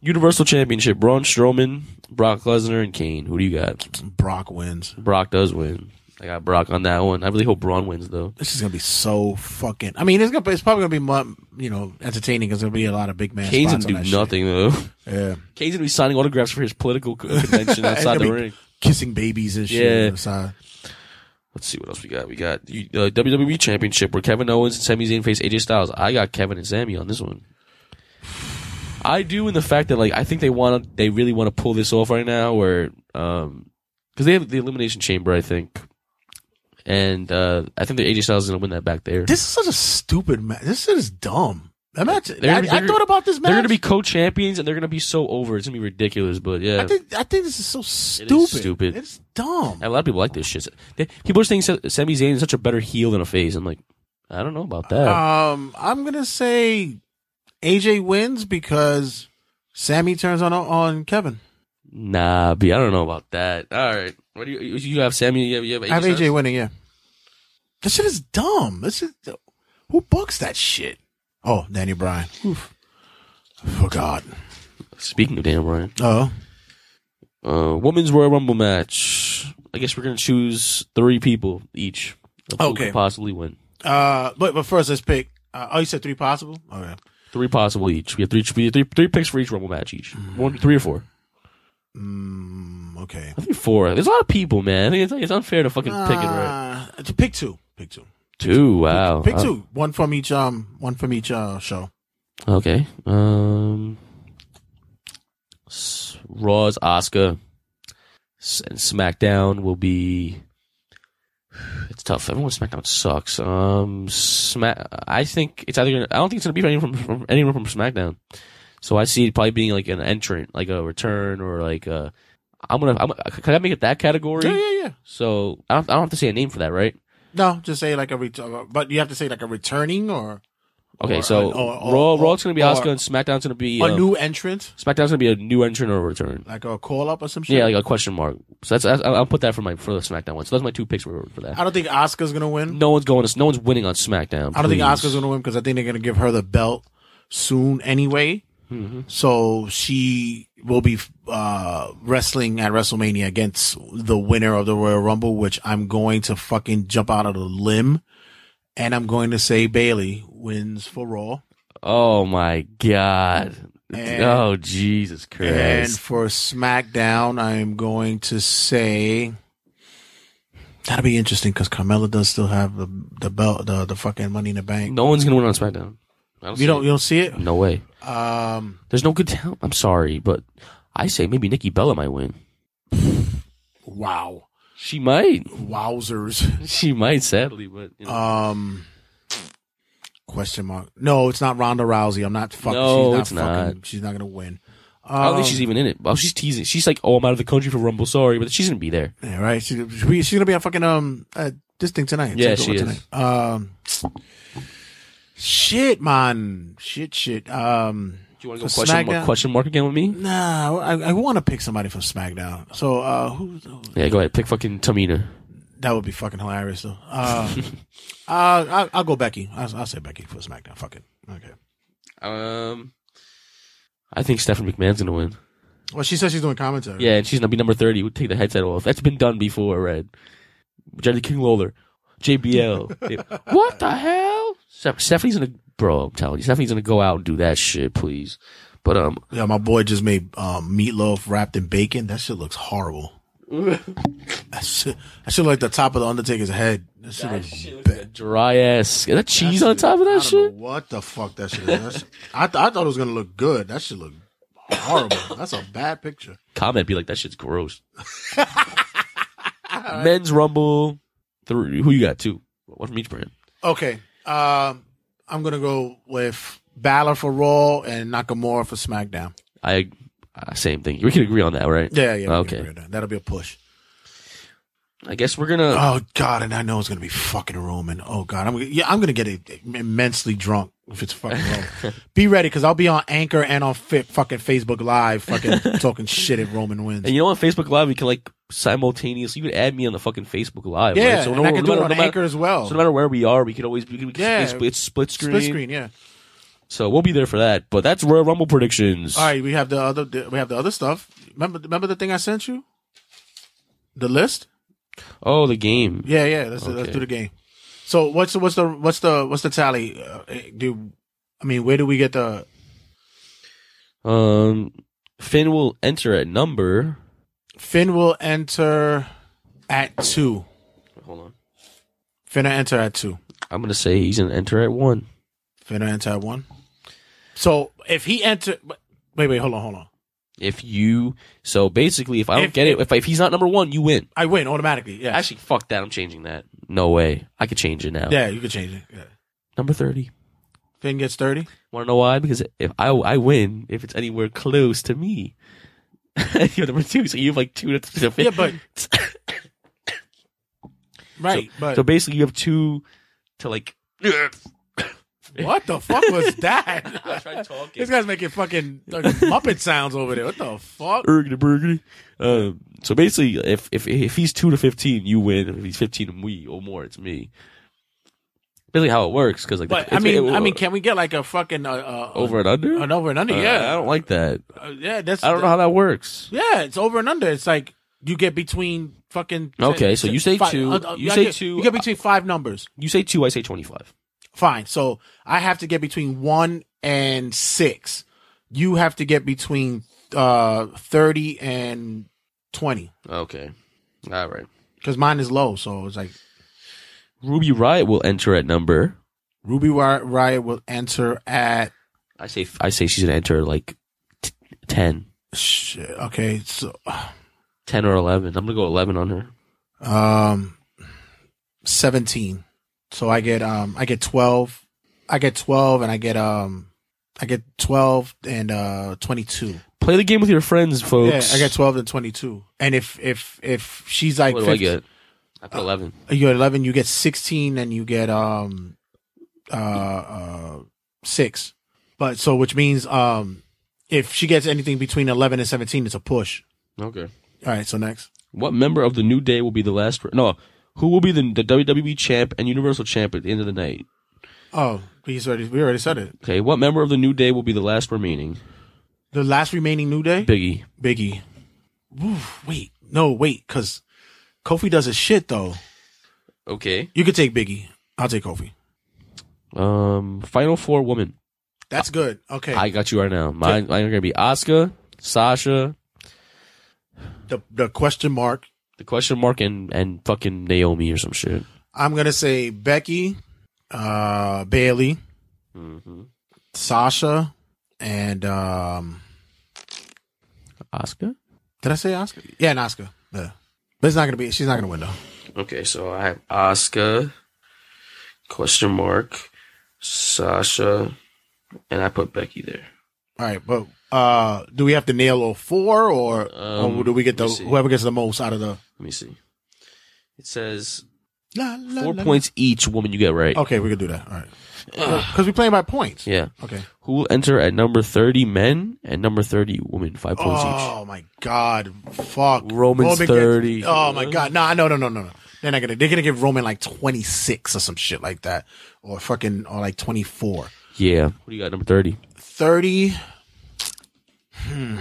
Universal Championship: Braun Strowman, Brock Lesnar, and Kane. Who do you got? Brock wins. Brock does win. I got Brock on that one. I really hope Braun wins though. This is gonna be so fucking. I mean, it's gonna. It's probably gonna be you know entertaining because there'll be a lot of big man. Kane's gonna do nothing though. Yeah. Kane's gonna be signing autographs for his political convention outside the ring. kissing babies and shit. Yeah. Let's see what else we got. We got uh, WWE Championship where Kevin Owens and Sami Zayn face AJ Styles. I got Kevin and Sami on this one. I do in the fact that like I think they want to, they really want to pull this off right now, where um because they have the Elimination Chamber, I think, and uh I think the AJ Styles is gonna win that back there. This is such a stupid match. This shit is dumb. That match. I, They're- I they're- thought about this match. They're gonna be co-champions and they're gonna be so over. It's gonna be ridiculous, but yeah. I think. I think this is so stupid. stupid. It's dumb. A lot of people like this shit. They, people are saying Sa- Sami Zayn is such a better heel than a face. I'm like, I don't know about that. Um, I'm gonna say AJ wins because Sami turns on on Kevin. Nah, B, I don't know about that. All right, what do you you have? Sami, you have, you have I have AJ Styles? winning. Yeah. This shit is dumb. This is who books that shit. Oh, Danny Bryan. Oof. Forgot. Speaking of Dan Bryan, Oh, uh, women's Royal Rumble match. I guess we're gonna choose three people each. Okay. could possibly win. Uh, but but first let's pick. Uh, oh, you said three possible. Okay. Three possible each. We have three, we have three, three picks for each Rumble match each. One, three or four. Mm, okay. I think four. There's a lot of people, man. I think it's, it's unfair to fucking pick it right. Uh, to pick two. Pick two. Two. Wow. Pick Uh, two. One from each. Um. One from each. Uh. Show. Okay. Um. Raw's Asuka and SmackDown will be. It's tough. Everyone SmackDown sucks. Um, Smack. I think it's either. Gonna, I don't think it's gonna be anyone from, from anyone from SmackDown. So I see it probably being like an entrant, like a return, or like a. I'm gonna. I'm, can I make it that category? Yeah. Yeah. Yeah. So I don't. I don't have to say a name for that, right? No, just say like a return. But you have to say like a returning or Okay. Or- so or- or- Raw. Raw's gonna be or- Asuka, and SmackDown's gonna be a um, new entrant, SmackDown's gonna be a new entrant or a return. like a call up or some shit. Yeah, like a question mark. So that's, that's I'll I'll put that for my for the SmackDown one. So those are my two picks for, for that. I don't think Asuka's gonna win. No one's going to. No one's winning on SmackDown. I don't think please. Asuka's gonna win because I think they're gonna give her the belt soon anyway. Mm-hmm. So she will be uh, wrestling at WrestleMania against the winner of the Royal Rumble, which I'm going to fucking jump out of the limb, and I'm going to say Bayley wins for Raw, Oh my god. And- oh Jesus Christ. and for SmackDown, I'm going to say. That'll be interesting because Carmella does still have the the belt, the the fucking Money in the Bank. no one's gonna win on SmackDown. Don't You don't it. you don't see it? No way. Um, There's no good talent. I'm sorry, but I say maybe Nikki Bella might win. wow, She might. wowzers. She might. Sadly, but you know. Um, question mark. No, it's not Ronda Rousey. I'm not fucking. No, she's not it's fucking, not. She's not gonna win. I don't think Um, she's even in it. Oh, she's teasing. She's like, "Oh, I'm out of the country for Rumble. Sorry, but she's gonna be there." Yeah, right. She, she- she's gonna be on fucking um uh, this thing tonight. Yeah, she is. Tonight. Um, shit, man. Shit, shit. Um, you want to go For question mark, SmackDown? question mark again with me? nah, I, I want to pick somebody from SmackDown. So uh, who? Yeah, go ahead. Pick fucking Tamina. That would be fucking hilarious though. Uh, uh I'll, I'll go Becky. I'll, I'll say Becky for SmackDown. Fuck it. Okay. Um, I think Stephanie McMahon's gonna win. Well, she says she's doing commentary. Yeah, and she's gonna be number thirty. We'll take the headset off. That's been done before, Red. Jerry King Lawler, JBL. what the hell? Steph- Stephanie's gonna, bro. I'm telling you, Stephanie's gonna go out and do that shit, please. But um, Yeah, my boy just made um, meatloaf wrapped in bacon. That shit looks horrible. that shit, that shit like the top of the Undertaker's head. That shit looks bad. dry ass. Is that cheese on top of I that don't shit? know what the fuck that shit is. I, th- I thought it was gonna look good. That shit look horrible. That's a bad picture. Comment be like that shit's gross. Men's Rumble. Three. Who you got? Two. One from each brand. Okay, um, I'm gonna go with Balor for Raw and Nakamura for SmackDown. I uh, same thing. We can agree on that, right? Yeah, yeah. Okay. that. That'll be a push. I guess we're gonna. Oh God, and I know it's gonna be fucking Roman. Oh God, I'm gonna, yeah, I'm gonna get immensely drunk if it's fucking Roman. be ready because I'll be on Anchor and on fi- fucking Facebook Live, fucking talking shit if Roman wins. And you know on Facebook Live we can like simultaneously you could add me on the fucking Facebook Live. yeah, right? So and I can do it on matter, Anchor as well. so no matter where we are, we can always we can Yeah. it's, it's split screen. Split screen, yeah. So we'll be there for that. But that's Royal Rumble predictions. All right, we have the other, we have the other stuff. Remember, remember the thing I sent you, the list. Oh, the game. Yeah, yeah. Let's let's do the game. So what's the what's the what's the what's the tally? Uh, do I mean where do we get the? Um, Finn will enter at number. Finn will enter at two. Hold on. Finn will enter at two. I'm gonna say he's gonna enter at one. Finn will enter at one. So if he enter, wait, wait, hold on, hold on. If you so basically, if I don't If- get it, if if he's not number one, you win. I win automatically. Yeah, Actually, fuck that. I'm changing that. No way. I could change it now. yeah, you can change it. Yeah. Number thirty. Finn gets thirty. Want to know why? Because if I I win, if it's anywhere close to me, you're number two. So you have like two to, to Yeah, but right, but so basically you have two to like. what the fuck was that? I tried talking. this guy's making fucking like, Muppet sounds over there. What the fuck? Burgity burgity. Um, so basically, if if if he's two to fifteen, you win. If he's fifteen and we or more, it's me. Basically, how it works because like, But the- I mean, it- I mean, can we get like a fucking uh, uh, over and under. an over and under? Uh, yeah, I don't like that. Uh, yeah, that's I don't know how that works. Yeah, it's over and under. It's like You get between fucking. Okay, so you say five- two, uh, uh, you say get- two, You get between five numbers. You say two, I say 25. Fine. So I have to get between one and six. You have to get between uh thirty and twenty Okay. All right. because mine is low. So it's like Ruby Riott will enter at number. Ruby Riott will enter at I say I say she's gonna enter like t- 10, shit. Okay, so 10 or 11. I'm gonna go 11 on her. um seventeen. So I get um I get twelve. I get twelve and I get um I get twelve and uh twenty two. Play the game with your friends, Yeah, folks. I get twelve and twenty two. And if if if she's like What do I 15 get? I put 11. you get 11 you get 16 and you get um uh uh 6 but so which means um if she gets anything between 11 and 17 it's a push Okay. all right so next What member of the New Day will be the last? No, who will be the, the WWE champ and Universal champ at the end of the night? oh he's already we already said it Okay, what member of the New Day will be the last remaining? the last remaining new day Biggie. biggie Oof, wait no wait because kofi does his shit though Okay. you could take biggie i'll take kofi Um, Final Four woman. that's good okay I got you right now. Mine, mine are gonna be Asuka, Sasha, the, the question mark the question mark, and and fucking Naomi or some shit. i'm gonna say becky uh bayley Mm-hmm. Sasha and um Asuka. did I say Asuka? Yeah, and Asuka. Yeah. But it's not gonna be she's not gonna win though. Okay, so I have Asuka, question mark, Sasha, and I put Becky there. All right, but uh do we have to nail all four or, Um, or do we get the let me see. whoever gets the most out of the Let me see. It says la, la, four la, points each. Woman, you get right. Okay, we can do that. All right. Because we're playing by points. Yeah. Okay. Who will enter at number thirty men and number thirty women? Five points each. Oh my god. Fuck. Roman's gets- 30. oh my god. No, no, no, no, no. They're not gonna they're gonna give Roman like twenty six or some shit like that. Or fucking or like twenty four. Yeah. What do you got? Number thirty. 30 hmm,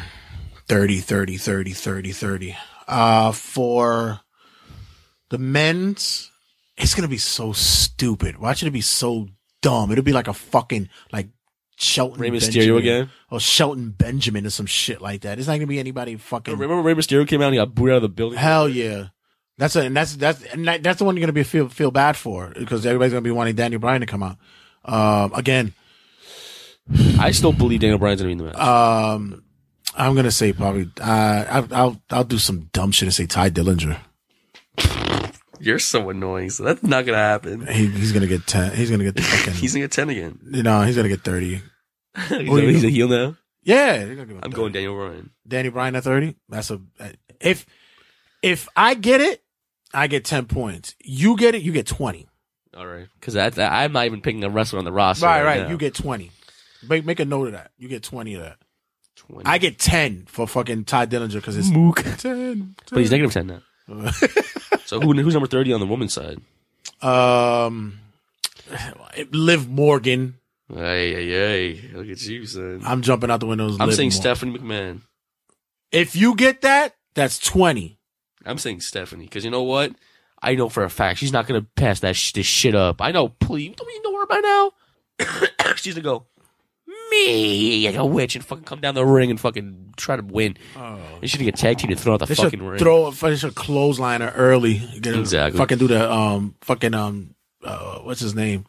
30 30 30 30 30 uh for the men's it's gonna be so stupid watch it be so dumb it'll be like a fucking like Shelton Rey Mysterio Benjamin. again? or Shelton Benjamin or some shit like that it's not gonna be anybody fucking Remember Rey Mysterio came out and he got booed out of the building. hell yeah that's a, and that's that's and that, that's the one you're gonna be feel feel bad for because everybody's gonna be wanting Daniel Bryan to come out um again I still believe Daniel Bryan's gonna be in the match. Um, I'm gonna say probably. Uh, I'll, I'll I'll do some dumb shit and say Tye Dillinger. You're so annoying. So that's not gonna happen. He, he's gonna get ten. He's gonna get the fucking. He's gonna get ten again. you know, he's gonna get thirty. he's, you a, he's a heel now. Yeah, I'm 30. going Daniel Bryan. Danny Bryan at thirty. That's a if if I get it, I get ten points. You get it, you get twenty. All right, because I'm not even picking a wrestler on the roster. right, right. right. You get twenty. Make make a note of that. You get twenty of that. 20. I get ten for fucking Tye Dillinger because it's Mook. 10, But he's negative ten now. So who, who's number thirty on the woman's side? Um, Liv Morgan. Hey, hey, hey! Look at you, son. I'm jumping out the windows. I'm Liv saying Morgan. Stephanie McMahon. If you get that, that's 20. I'm saying Stephanie because you know what? I know for a fact she's not gonna pass that sh- this shit up. I know. Please, don't you know her by now? she's gonna go like a witch and fucking come down the ring and fucking try to win. And she's gonna get tag team and throw out the They fucking ring. throw, they should clothesline her early. Get her- Exactly. Fucking do the, um, fucking, um, uh, what's his name?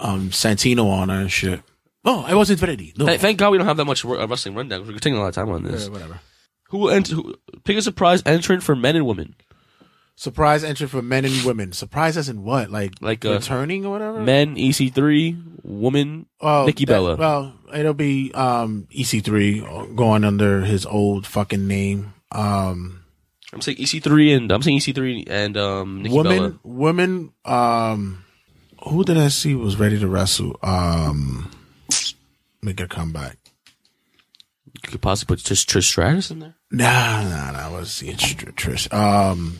Um, Santino on her and shit. Oh, I wasn't ready. No. Th- Thank God we don't have that much uh, wrestling rundown. 'cause We're taking a lot of time on this. Yeah, whatever. Who will enter? Who, pick a surprise entrant for men and women. Surprise entry for men and women. Surprise as in what? Like, Like, uh, returning or whatever? Men EC3, woman Oh, Nikki that- Bella. Well, it'll be, um, EC3 going under his old fucking name. Um, I'm saying EC3 and I'm saying EC3 and um Nikki women, Bella. women, um, who did I see was ready to wrestle? Um, make a comeback. You could possibly put just Trish Stratus in there. Nah, nah, nah. I was seeing Tr- Trish. Um,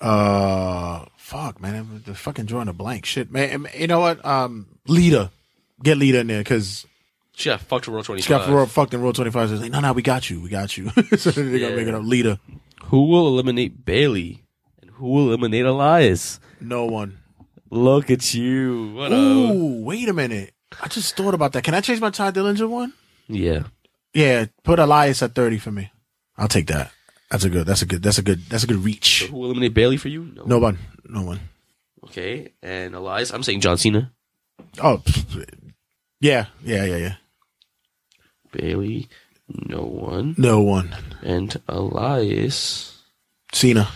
uh, fuck, man, I'm the fucking drawing a blank. Shit, man. You know what? Um, Lita, get Lita in there because She got fucked to World 25. she got for fucked in Raw Twenty Five. So it's like, no, no, we got you, we got you. so they're gonna make it up. Lita. Who will eliminate Bayley? And who will eliminate Elias? No one. Look at you. What a Ooh, wait a minute. I just thought about that. Can I change my Tye Dillinger one? yeah. Yeah, put Elias at thirty for me. I'll take that. That's a good. That's a good. That's a good. That's a good reach. Who will eliminate Bayley for you? No. No one. No one. Okay. And Elias, I'm saying John Cena. Oh, yeah, yeah, yeah, yeah. Bayley, no one. No one. And Elias, Cena.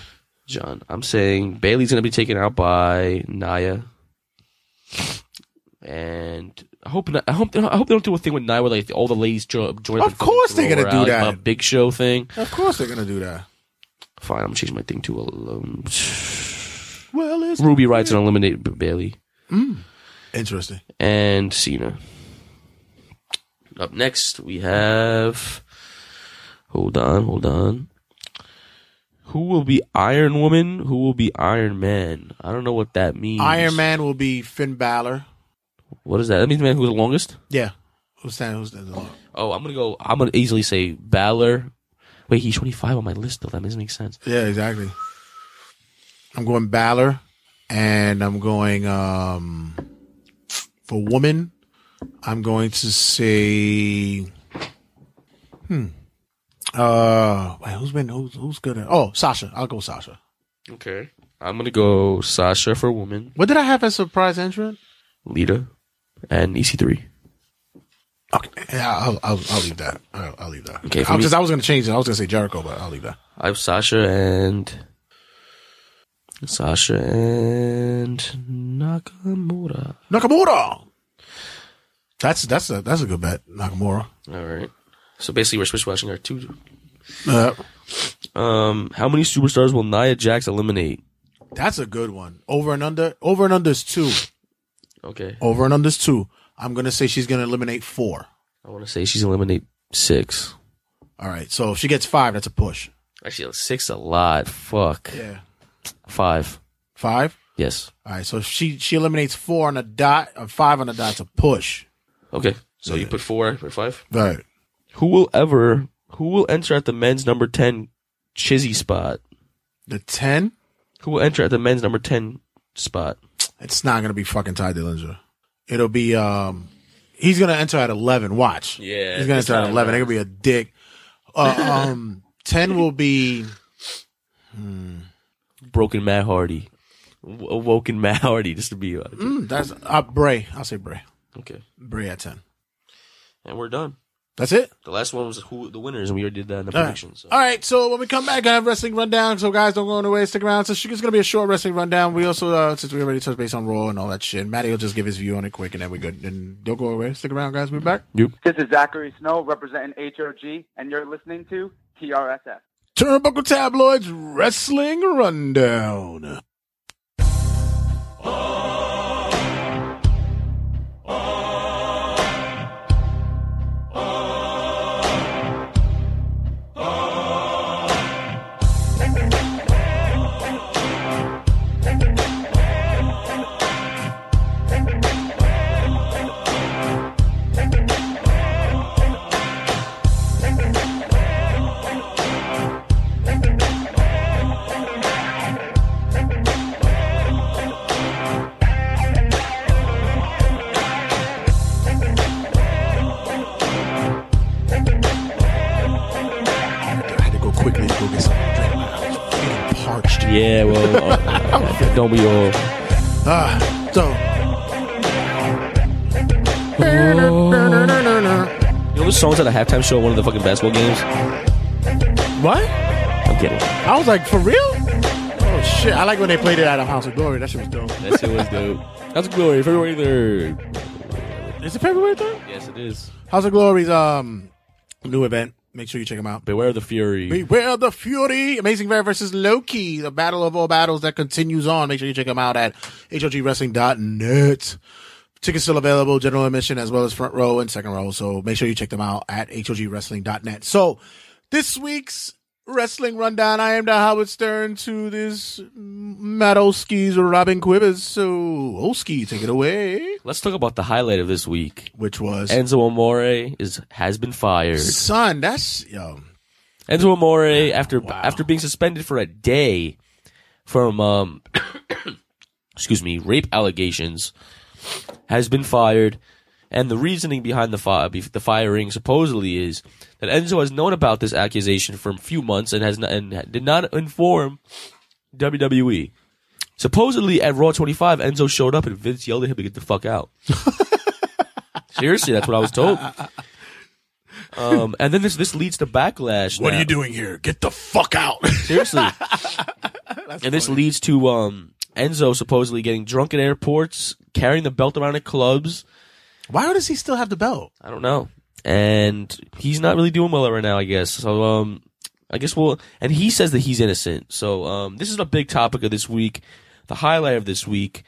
John. I'm saying Bayley's gonna be taken out by Nia. And I hope not, I hope I hope they don't do a thing with Nia where like all the ladies jo- join. Of and course they're gonna do that. A big show thing. Of course they're gonna do that. Fine, I'm change my thing to um, Well, it's Ruby Riott's gonna eliminate B- Bayley interesting. and Cena. Up next we have. Hold on, hold on. Who will be Iron Woman? Who will be Iron Man? I don't know what that means. Iron Man will be Finn Balor. What is that? That means the man who's the longest. Yeah. Who's standing? Who's standing? Oh, I'm gonna go. I'm gonna easily say Balor. Wait, he's 25 on my list though. That doesn't make sense. Yeah, exactly. I'm going Balor, and I'm going um for woman. I'm going to say, hmm. Uh, wait, who's been who's who's good at? Oh, Sasha. I'll go Sasha. Okay. I'm gonna go Sasha for woman, What did I have as surprise entrant? Lita, and E EC3. Okay, yeah, I'll I'll, I'll leave that. I'll, I'll leave that. Okay, for I, I was gonna change it. I was gonna say Jericho, but I'll leave that. I have Sasha and Sasha and Nakamura. Nakamura. That's that's a that's a good bet, Nakamura. All right. So basically, we're switch watching our two. Uh, Um, how many superstars will Nia Jax eliminate? that's a good one. Over and under. Over and under is two. Okay. Over and under is two. I'm gonna say she's gonna eliminate four. I want to say she's eliminate six. All right. So if she gets five, that's a push. Actually, six a lot. Fuck. Yeah. Five. Five. Yes. All right. So she she eliminates four on a dot, or five on a dot, it's a push. Okay. So you put four, I put five. All right. Who will ever? Who will enter at the men's number ten chizzy spot? The ten. Who will enter at the men's number ten spot? It's not gonna be fucking Tye Dillinger. It'll be um. He's gonna enter at eleven. Watch. Yeah, He's gonna enter at eleven. man. It'll be a dick. Uh, um. Ten will be. Broken Matt Hardy. Awoken Matt Hardy, just to be. Uh, Mm, that's uh, Bray. I'll say Bray. okay. Bray at ten. And we're done. That's it. The last one was who the winners, and we already did that in the All right. predictions. So. All right, so when we come back, I have wrestling rundown. So guys, don't go anywhere. Stick around. So it's going to be a short wrestling rundown. We also, uh, since we already touched base on Raw and all that shit, Matty will just give his view on it quick, and then we're good. And don't go away. Stick around, guys. We'll be back. Yep. This is Zachary Snow representing HOG, and you're listening to TRSS. Turnbuckle Tabloids Wrestling Rundown. I Yeah, well, uh, don't we all? Ah, so. You know the songs at a halftime show at one of the fucking basketball games? What? I'm kidding. I was like, for real? Oh shit! I like when they played it at a House of Glory. That shit was dope. That shit was dope. House of Glory, February 3rd. Is it February third? Yes, it is. House of Glory's um new event. Make sure you check them out. Beware the Fury. Beware the Fury, Amazing Bear versus Loki, the battle of all battles that continues on. Make sure you check them out at hogwrestling.net. Tickets still available, general admission as well as front row and second row. So make sure you check them out at hogwrestling.net. So this week's wrestling rundown, I am the Howard Stern to this Matt Olskey's Robin Quivers. So Olskey, take it away. Let's talk about the highlight of this week. Which was Enzo Amore is has been fired. son, that's yo. Enzo Amore, after after being suspended for a day from um, excuse me, rape allegations, has been fired. And the reasoning behind the fi- the firing supposedly is that Enzo has known about this accusation for a few months and has not, and did not inform WWE. Supposedly at Raw 25, Enzo showed up and Vince yelled at him to get the fuck out. Seriously, that's what I was told. Um, and then this this leads to backlash. What are you doing here? Get the fuck out. Seriously. and this leads to um, Enzo supposedly getting drunk at airports, carrying the belt around at clubs. Why does he still have the belt? I don't know. And he's not really doing well right now, I guess. So um, I guess we'll. And he says that he's innocent. So um, this is a big topic of this week. The highlight of this week.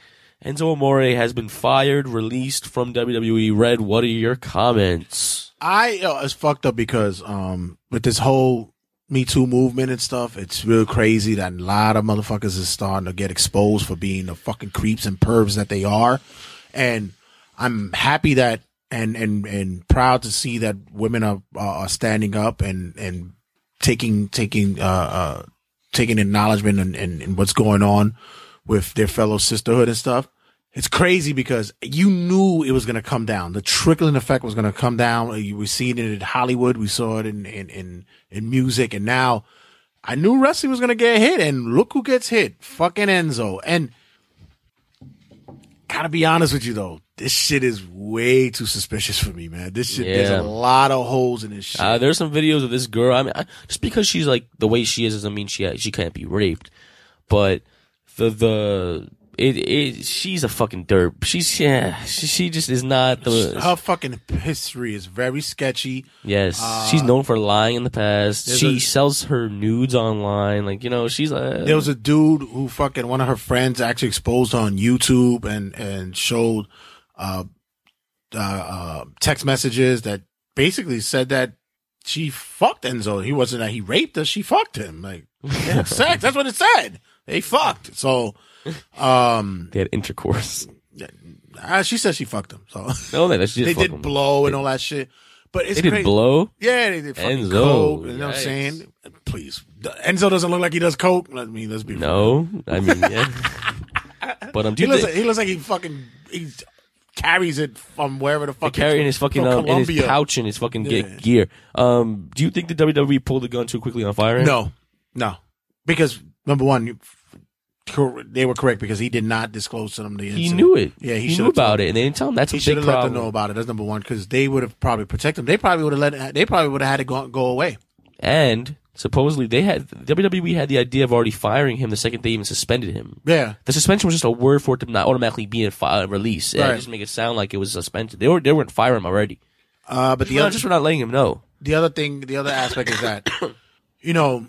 Enzo Amore has been fired, released from WWE. Red, what are your comments? I yo, it's fucked up because um with this whole Me Too movement and stuff, it's real crazy that a lot of motherfuckers is starting to get exposed for being the fucking creeps and pervs that they are. And I'm happy that and and and proud to see that women are are standing up and and taking taking uh uh taking acknowledgement and, and, and what's going on with their fellow sisterhood and stuff. It's crazy because you knew it was going to come down. The trickling effect was going to come down. You were seeing it in Hollywood. We saw it in, in, in, in music. And now I knew wrestling was going to get hit. And look who gets hit. Fucking Enzo. And gotta be honest with you though. This shit is way too suspicious for me, man. This shit, there's a lot of holes in this shit. Uh, there's some videos of this girl. I mean, I, just because she's like the way she is doesn't mean she she can't be raped. But the the it it she's a fucking derp. She's yeah. She, she just is not the. Her fucking history is very sketchy. Yes, Uh, she's known for lying in the past. She a- sells her nudes online. Like you know, she's uh, There was a dude who fucking one of her friends actually exposed her on YouTube and and showed uh, uh, uh text messages that basically said that she fucked Enzo. He wasn't that he raped her. She fucked him. Like sex. That's what it said. They fucked. So um they had intercourse. uh, she said she fucked him. So No, they, she did they did blow and all that shit. But it's They did crazy. blow? Yeah, they did fucking Enzo, coke. You know what I'm saying? Please, Enzo doesn't look like he does coke. Let me let's be real. No, I mean yeah. but um, he looks, like, he looks like he fucking he carries it from wherever the fuck They carry it in his fucking um, in his pouch in his fucking Yeah. gear. Um, do you think the WWE pulled the gun too quickly on firing? No, no, because number one, you, cor- they were correct because he did not disclose to them the. He knew it. Yeah, he, He should knew about it, and they didn't tell him. That's he should have let them know about it. That's number one because they would have probably protected him. They probably would have let it. They probably would have had it go, go away. And supposedly they had WWE had the idea of already firing him the second they even suspended him. Yeah. The suspension was just a word for it to not automatically be a fi- release. Yeah, Right. just make it sound like it was suspended. They were they weren't firing him already. Uh, but the Well, other, just for not letting him know. the other thing, the other aspect is that, you know,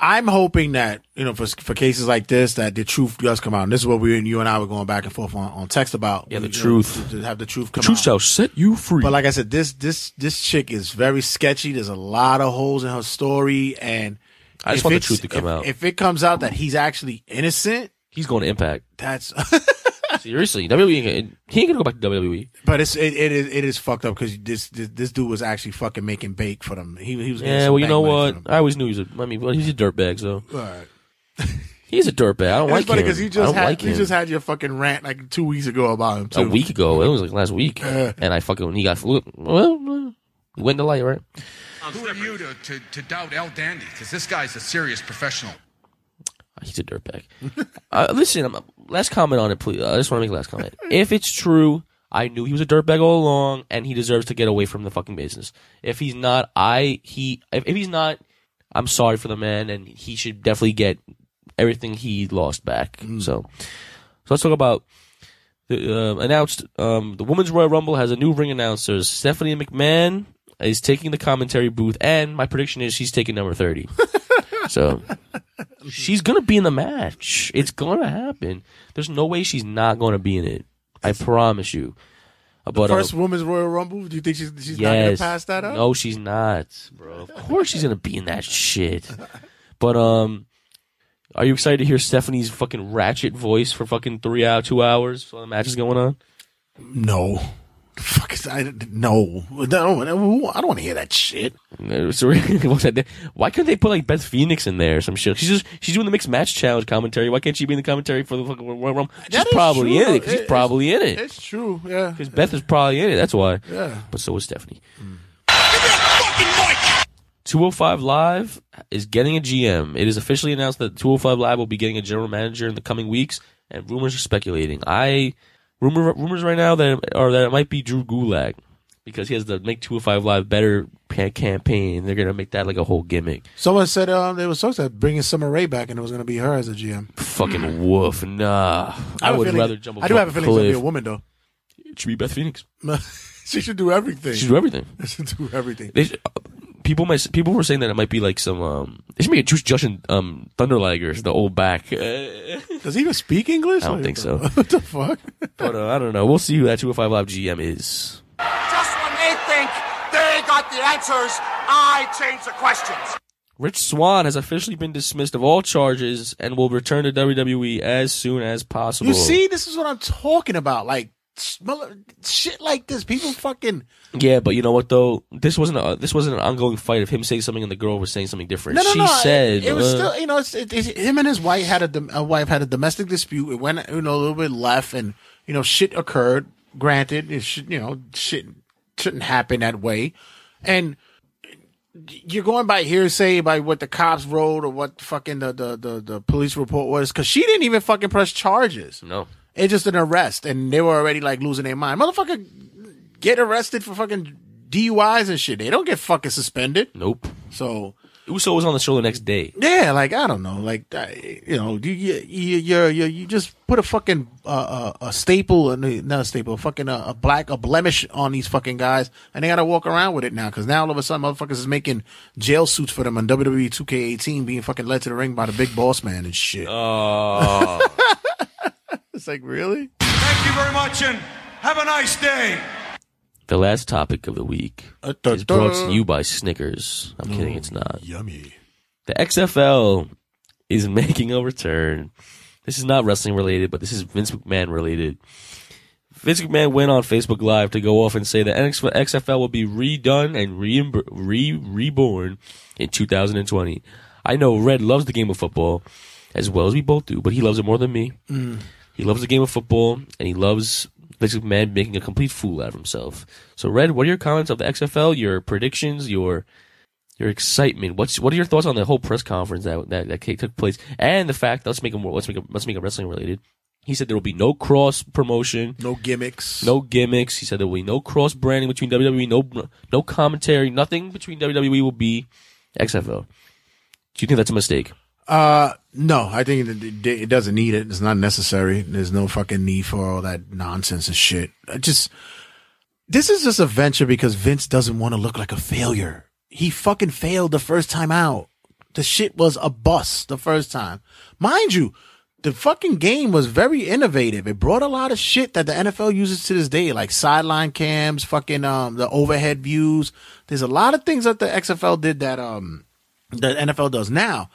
I'm hoping that you know for for cases like this that the truth does come out. And this is what we and you and I were going back and forth on, on text about. Yeah, the You know, truth. to, to have the truth The come truth out. shall set you free. But like I said, this this this chick is very sketchy. There's a lot of holes in her story, and I just want the truth to come if- out. If it comes out that he's actually innocent, He's going to Impact. that's. Seriously, WWE. He ain't gonna go back to WWE. but it's it, it is it is fucked up because this, this this dude was actually fucking making bake for them. He he was Yeah, well, you know what? I always knew he was a. I mean, well, he's a dirtbag. So All right. he's a dirtbag. I don't It's like funny him. because you just had like you him. just had your fucking rant like two weeks ago about him too. a week ago. It was like last week, and I fucking when he got flu. Well, well, he went to light, right? Who are you to, to, to doubt El Dandy? Because this guy's a serious professional. He's a dirtbag. uh, listen, I'm, last comment on it, please. I just want to make a last comment. If it's true, I knew he was a dirtbag all along, and he deserves to get away from the fucking business. If he's not, I he if, if he's not, I'm sorry for the man, and he should definitely get everything he lost back. So, so let's talk about the uh, announced. Um, the Women's Royal Rumble has a new ring announcer. Stephanie McMahon is taking the commentary booth, and my prediction is she's taking number thirty. so she's gonna be in the match. It's gonna happen. There's no way she's not gonna be in it. I promise you. Uh, The But uh, first women's Royal Rumble. Do you think she's she's not gonna pass that up? no, she's not, bro. Of course she's gonna be in that shit. But um, are you excited to hear Stephanie's fucking ratchet voice for fucking three hour, two hours while the match is going on? No. Fuck is I no. I don't, I don't want to hear that shit. So why couldn't they put like Beth Phoenix in there or some shit? She's just she's doing the mixed match challenge commentary. Why can't she be in the commentary for the fucking Royal Rumble? She's That is probably true, in it. 'cause She's It- probably in it It's true. Yeah. because Beth is probably in it. That's why. Yeah. But so is Stephanie. Mm. 205 Live is getting a GM. It is officially announced that 205 Live will be getting a general manager in the coming weeks, and rumors are speculating. I rumor rumors right now that are that it might be Drew Gulak because he has the make 205 Live better pa- campaign. They're gonna make that like a whole gimmick. Someone said um, they were supposed to bring in Summer Rae back, and it was going to be her as a GM. Fucking woof. Nah, I, have a would feeling- rather jump. I do have a feeling it's going to be a woman though. It should be Beth Phoenix. she should do everything. She should do everything. She should do everything. They should, people might people were saying that it might be like some um. It should be a Juice Jushin um Thunder Ligers, the old back. Does he even speak English? I don't Like, think so. What the fuck? But uh, I don't know. We'll see who that 205 Live GM is. Just when they think they got the answers, I change the questions. Rich Swann has officially been dismissed of all charges and will return to WWE as soon as possible. You see, this is what I'm talking about. Like smell- shit like this. People fucking Yeah, but you know what though? This wasn't a this wasn't an ongoing fight of him saying something and the girl was saying something different. no, no, she no. said it, it was uh, still, you know, it's, it, it, him and his wife had a, dom- a wife had a domestic dispute. It went, you know, a little bit left, and you know, shit occurred. Granted, it should, you know, shit shouldn't happen that way, and you're going by hearsay by what the cops wrote or what fucking the the the, the police report was because she didn't even fucking press charges. no. It's just an arrest, and they were already like losing their mind. Motherfucker, get arrested for fucking DUIs and shit. They don't get fucking suspended. Nope. So Uso was on the show the next day. yeah, like I don't know, like you know, you you you you, you, you just put a fucking uh, uh, a staple, uh, not a staple, a fucking uh, a black a blemish on these fucking guys, and they got to walk around with it now because now all of a sudden motherfuckers is making jail suits for them on WWE 2K18, being fucking led to the ring by the big boss man and shit. Oh. it's like really. Thank you very much and have a nice day. the last topic of the week Uh, is brought to you by Snickers. I'm kidding, it's not. Yummy. The XFL is making a return. This is not wrestling related, but this is Vince McMahon related. Vince McMahon went on Facebook Live to go off and say that XFL will be redone and re, re reborn in 2020. I know Red loves the game of football as well as we both do, but he loves it more than me. He loves the game of football and he loves Vince McMahon making a complete fool out of himself. So, Red, what are your comments of the XFL? Your predictions? Your your excitement. What's what are your thoughts on the whole press conference that that, that took place, and the fact let's make it more let's make it let's make it wrestling related. He said there will be no cross promotion, No gimmicks. no gimmicks. He said there will be no cross branding between WWE, no no commentary, nothing between WWE will be XFL. Do you think that's a mistake? Uh, no, I think it, it, doesn't need it. It's not necessary. There's no fucking need for all that nonsense and shit. I just, this is just a venture because Vince doesn't want to look like a failure. He fucking failed the first time out. The shit was a bust the first time. Mind you, the fucking game was very innovative. It brought a lot of shit that the NFL uses to this day, like sideline cams, fucking um the overhead views. There's a lot of things that the XFL did that um the NFL does now.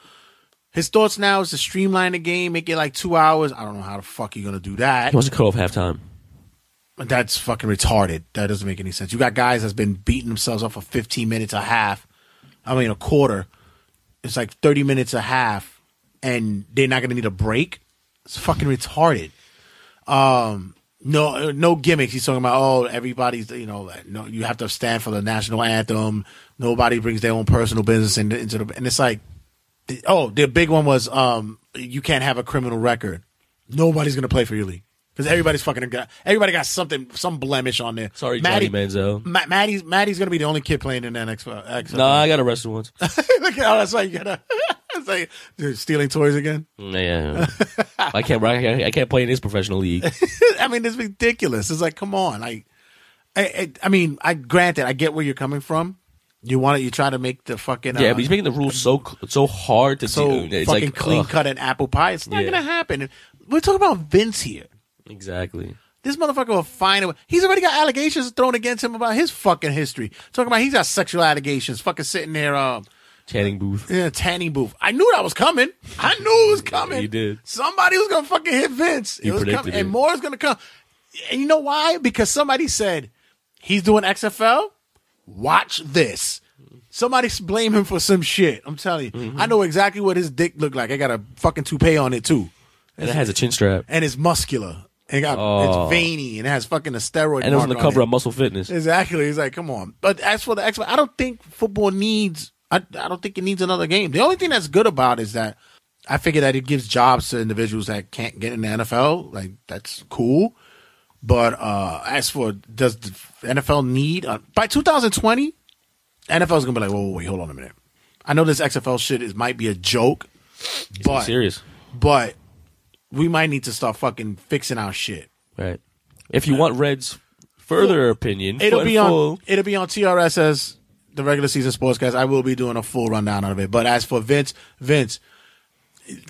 His thoughts now is to streamline the game, make it like two hours. I don't know how the fuck you're gonna do that. He wants to cut off halftime. That's fucking retarded. That doesn't make any sense. You got guys that's been beating themselves up for 15 minutes a half. I mean, a quarter. It's like 30 minutes a half, and they're not gonna need a break. It's fucking retarded. Um, no, no gimmicks. He's talking about oh, everybody's you know, no, you have to stand for the national anthem. Nobody brings their own personal business into, into the, and it's like, the- oh, the big one was um, you can't have a criminal record. Nobody's gonna play for your league because everybody's fucking got everybody got something some blemish on there. Sorry, Maddie, Johnny Manziel. Ma- Maddie's Maddie's gonna be the only kid playing in the next. No, I got arrested once. Look at how that's why you gotta. it's like dude, stealing toys again. yeah, I can't. I can't, I can't play in this professional league. I mean, it's ridiculous. It's like, come on. Like, I, I, I mean, I granted, I get where you're coming from. You want to, you try to make the fucking Yeah, uh, but he's making the rules so so hard to so do. It's fucking like clean ugh. cut and apple pie. It's not Yeah. gonna happen. We're talking about Vince here. Exactly. This motherfucker will find it. He's already got allegations thrown against him about his fucking history. Talking about he's got sexual allegations. Fucking sitting there, um, Tanning booth. in a tanning booth. I knew that was coming. I knew it was coming. You did. Somebody was gonna fucking hit Vince. You it was predicted coming, it. and more is gonna come. And you know why? Because somebody said He's doing XFL. Watch this. Somebody blame him for some shit. I'm telling you. Mm-hmm. I know exactly what his dick looked like. I got a fucking toupee on it too. And it has a chin strap. And it's muscular. And it got Oh. it's veiny and it has fucking a steroid. And it was on the cover it. of Muscle Fitness. Exactly. He's like, come on. But as for the X, I don't think football needs. I, I don't think it needs another game. The only thing that's good about it is that I figure that it gives jobs to individuals that can't get in the NFL. Like that's cool. But uh as for does the NFL need uh, by 2020, NFL's gonna be like, whoa, whoa, wait, hold on a minute. I know this XFL shit is might be a joke, but serious. But we might need to start fucking fixing our shit. Right. If you want Red's further opinion, It'll full- be on. full- It'll be on TRS as the regular season sportscast. I will be doing a full rundown out of it. But as for Vince, Vince,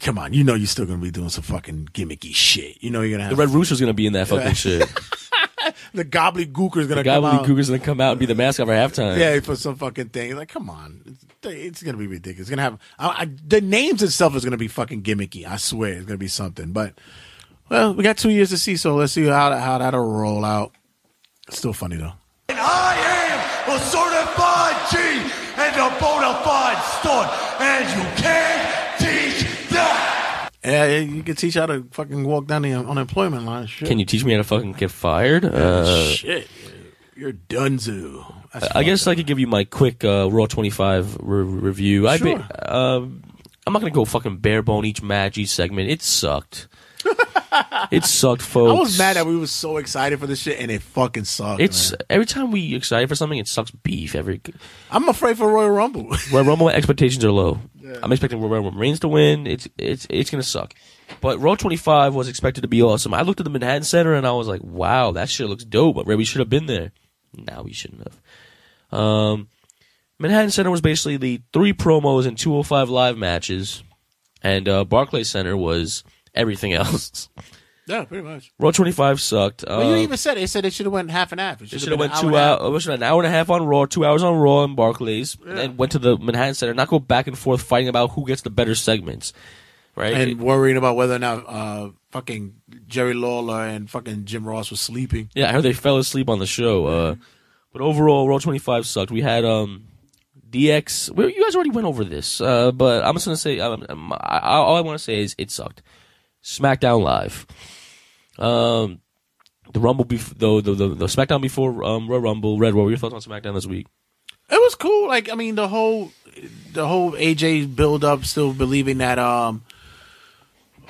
come on, you know you're still gonna be doing some fucking gimmicky shit. You know you're gonna have The Red Rooster's gonna be in that fucking shit. the gobbledygooker's The gonna come out. The gobbledygooker's gonna come out and be the mascot for halftime. Yeah, for some fucking thing. Like, come on, it's, it's gonna be ridiculous. It's gonna have I, I, the names itself is gonna be fucking gimmicky. I swear, it's gonna be something. But well, we got two years to see, so let's see how how that'll roll out. Still funny though. And I am a certified G and a bona fide stud, and you can't teach that. Yeah, you can teach how to fucking walk down the unemployment line. Shit. Can you teach me how to fucking get fired? Uh, Shit, you're dunzo. That's I guess I could give you my quick uh, Raw 25 re- review. I Sure. ba- um, I'm not gonna go fucking bare bone each match, each segment. It sucked. it sucked, folks. I was mad that we were so excited for this shit and it fucking sucked. It's man. every time we excited for something, it sucks beef. Every I'm afraid for Royal Rumble. Royal Rumble expectations are low. I'm expecting Roman Reigns to win. It's it's it's gonna suck. But Raw 25 was expected to be awesome. I looked at the Manhattan Center and I was like, wow, that shit looks dope. But we should have been there. Now we shouldn't have. Um, Manhattan Center was basically the three promos and 205 live matches, and uh, Barclays Center was everything else. yeah, pretty much. Raw 25 sucked. Well, you Uh, even said it. They said they should have went half and half. It should have went been two an hour. and a an hour and a half on Raw, two hours on Raw and Barclays, and went to the Manhattan Center. Not go back and forth fighting about who gets the better segments, right? and worrying about whether or not uh, fucking Jerry Lawler and fucking Jim Ross was sleeping. yeah, I heard they fell asleep on the show. Uh, but overall, Raw 25 sucked. We had um, DX. Well, you guys already went over this, uh, but I'm just gonna say, um, um, I, I- all I want to say is it sucked. SmackDown Live. Um, the Rumble, bef- the, the the the SmackDown before um, Royal Rumble. Red, what were your thoughts on SmackDown this week? It was cool. Like I mean, the whole the whole AJ build up, still believing that um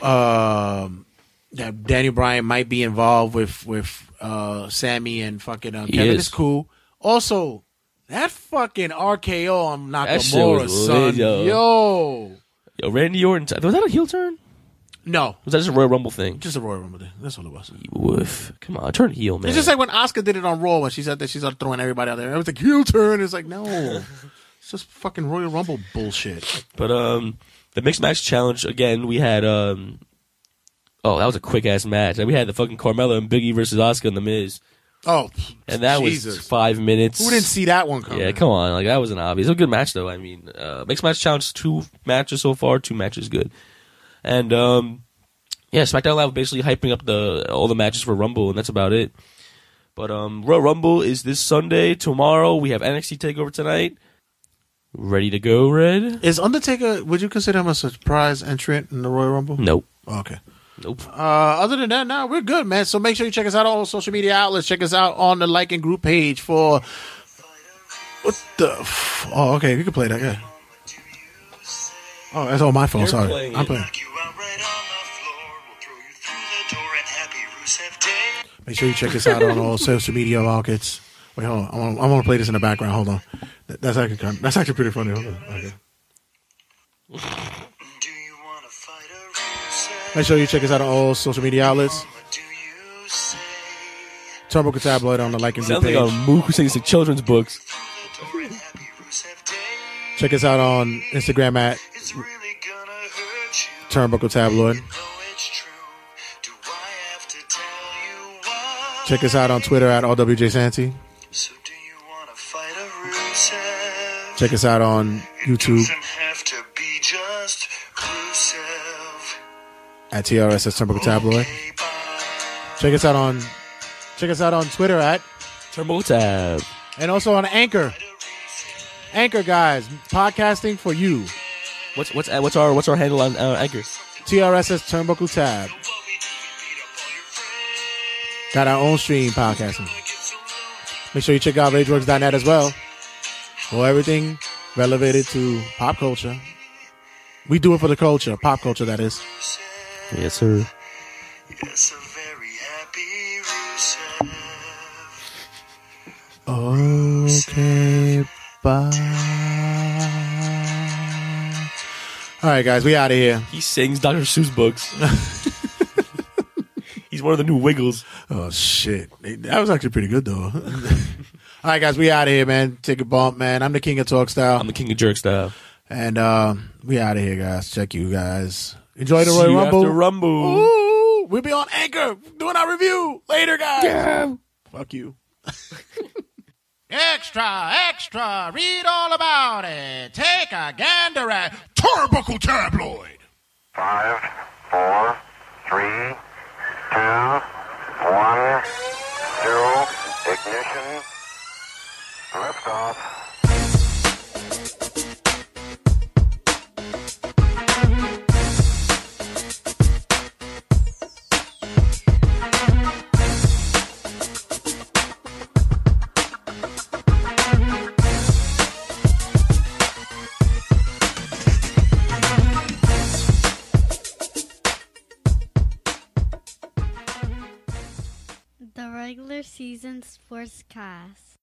um that Daniel Bryan might be involved with with uh Sami and fucking um, Kevin is. is cool. Also, that fucking RKO on Nakamura, son, yo. yo. Yo, Randy Orton. Was that a heel turn? No, Was that just a Royal Rumble thing? just a Royal Rumble thing. That's what it was. Woof. Come on, turn heel, man. It's just like when Asuka did it on Raw when she said that she started throwing everybody out there. It was like heel turn. It's like no, it's just fucking Royal Rumble bullshit. But um, the mixed match challenge again. We had um, oh, that was a quick ass match. We had the fucking Carmella and Biggie versus Asuka and the Miz, Oh, and that Jesus. was five minutes. Who didn't see that one coming? Yeah, come on, like that was an obvious. It was a good match though. I mean, uh, mixed match challenge two matches so far, two matches good, and um, yeah, SmackDown Live basically hyping up the all the matches for Rumble, and that's about it. But um, Royal Rumble is this Sunday. Tomorrow we have NXT Takeover tonight. Ready to go, Red? Is Undertaker? Would you consider him a surprise entrant in the Royal Rumble? Nope. Oh, okay. Nope. Uh, other than that, no, we're good, man. So make sure you check us out on all social media outlets. Check us out on the like and group page for what the? F- oh, okay, you can play that. Yeah. Oh, that's on my phone. You're Sorry, playing I'm playing. Make sure you check us out on all social media markets. Wait, hold on. I want, I want to play this in the background. Hold on. That- That's actually kind that's actually pretty funny. Hold on. Okay. Make sure you check us out on all social media outlets. Turnbuckle Tabloid on the like and group Sounds like a mook who sings the children's books. Check us out on Instagram at Turnbuckle Tabloid. Check us out on Twitter at RWJ Santy. Check us out on YouTube at TRSS Turnbuckle Tabloid. Check us out on check us out on Twitter at Turbo Tab. And also on Anchor. Anchor guys, podcasting for you. What's what's what's our what's our handle on uh, Anchor? TRSS Turnbuckle Tab. Got our own stream podcasting. Make sure you check out RageWorks.net as well for everything relevated to pop culture. We do it for the culture, pop culture, that is. Yes, sir. Yes, sir. Very happy reset. Okay, bye. All right, guys, we out of here. He sings Dr. Seuss books. He's one of the new Wiggles. Oh shit, that was actually pretty good though. All right, guys, we out of here, man. Take a bump, man. I'm the king of talk style. I'm the king of jerk style. And uh, we out of here, guys. Check you guys. Enjoy the See Royal you Rumble. after Rumble. Ooh, we'll be on Anchor doing our review later, guys. Fuck you. Extra, extra, read all about it. Take a gander at Turnbuckle Tabloid. Five, four, three, two, one, zero. Ignition. Liftoff. The regular season sports cast.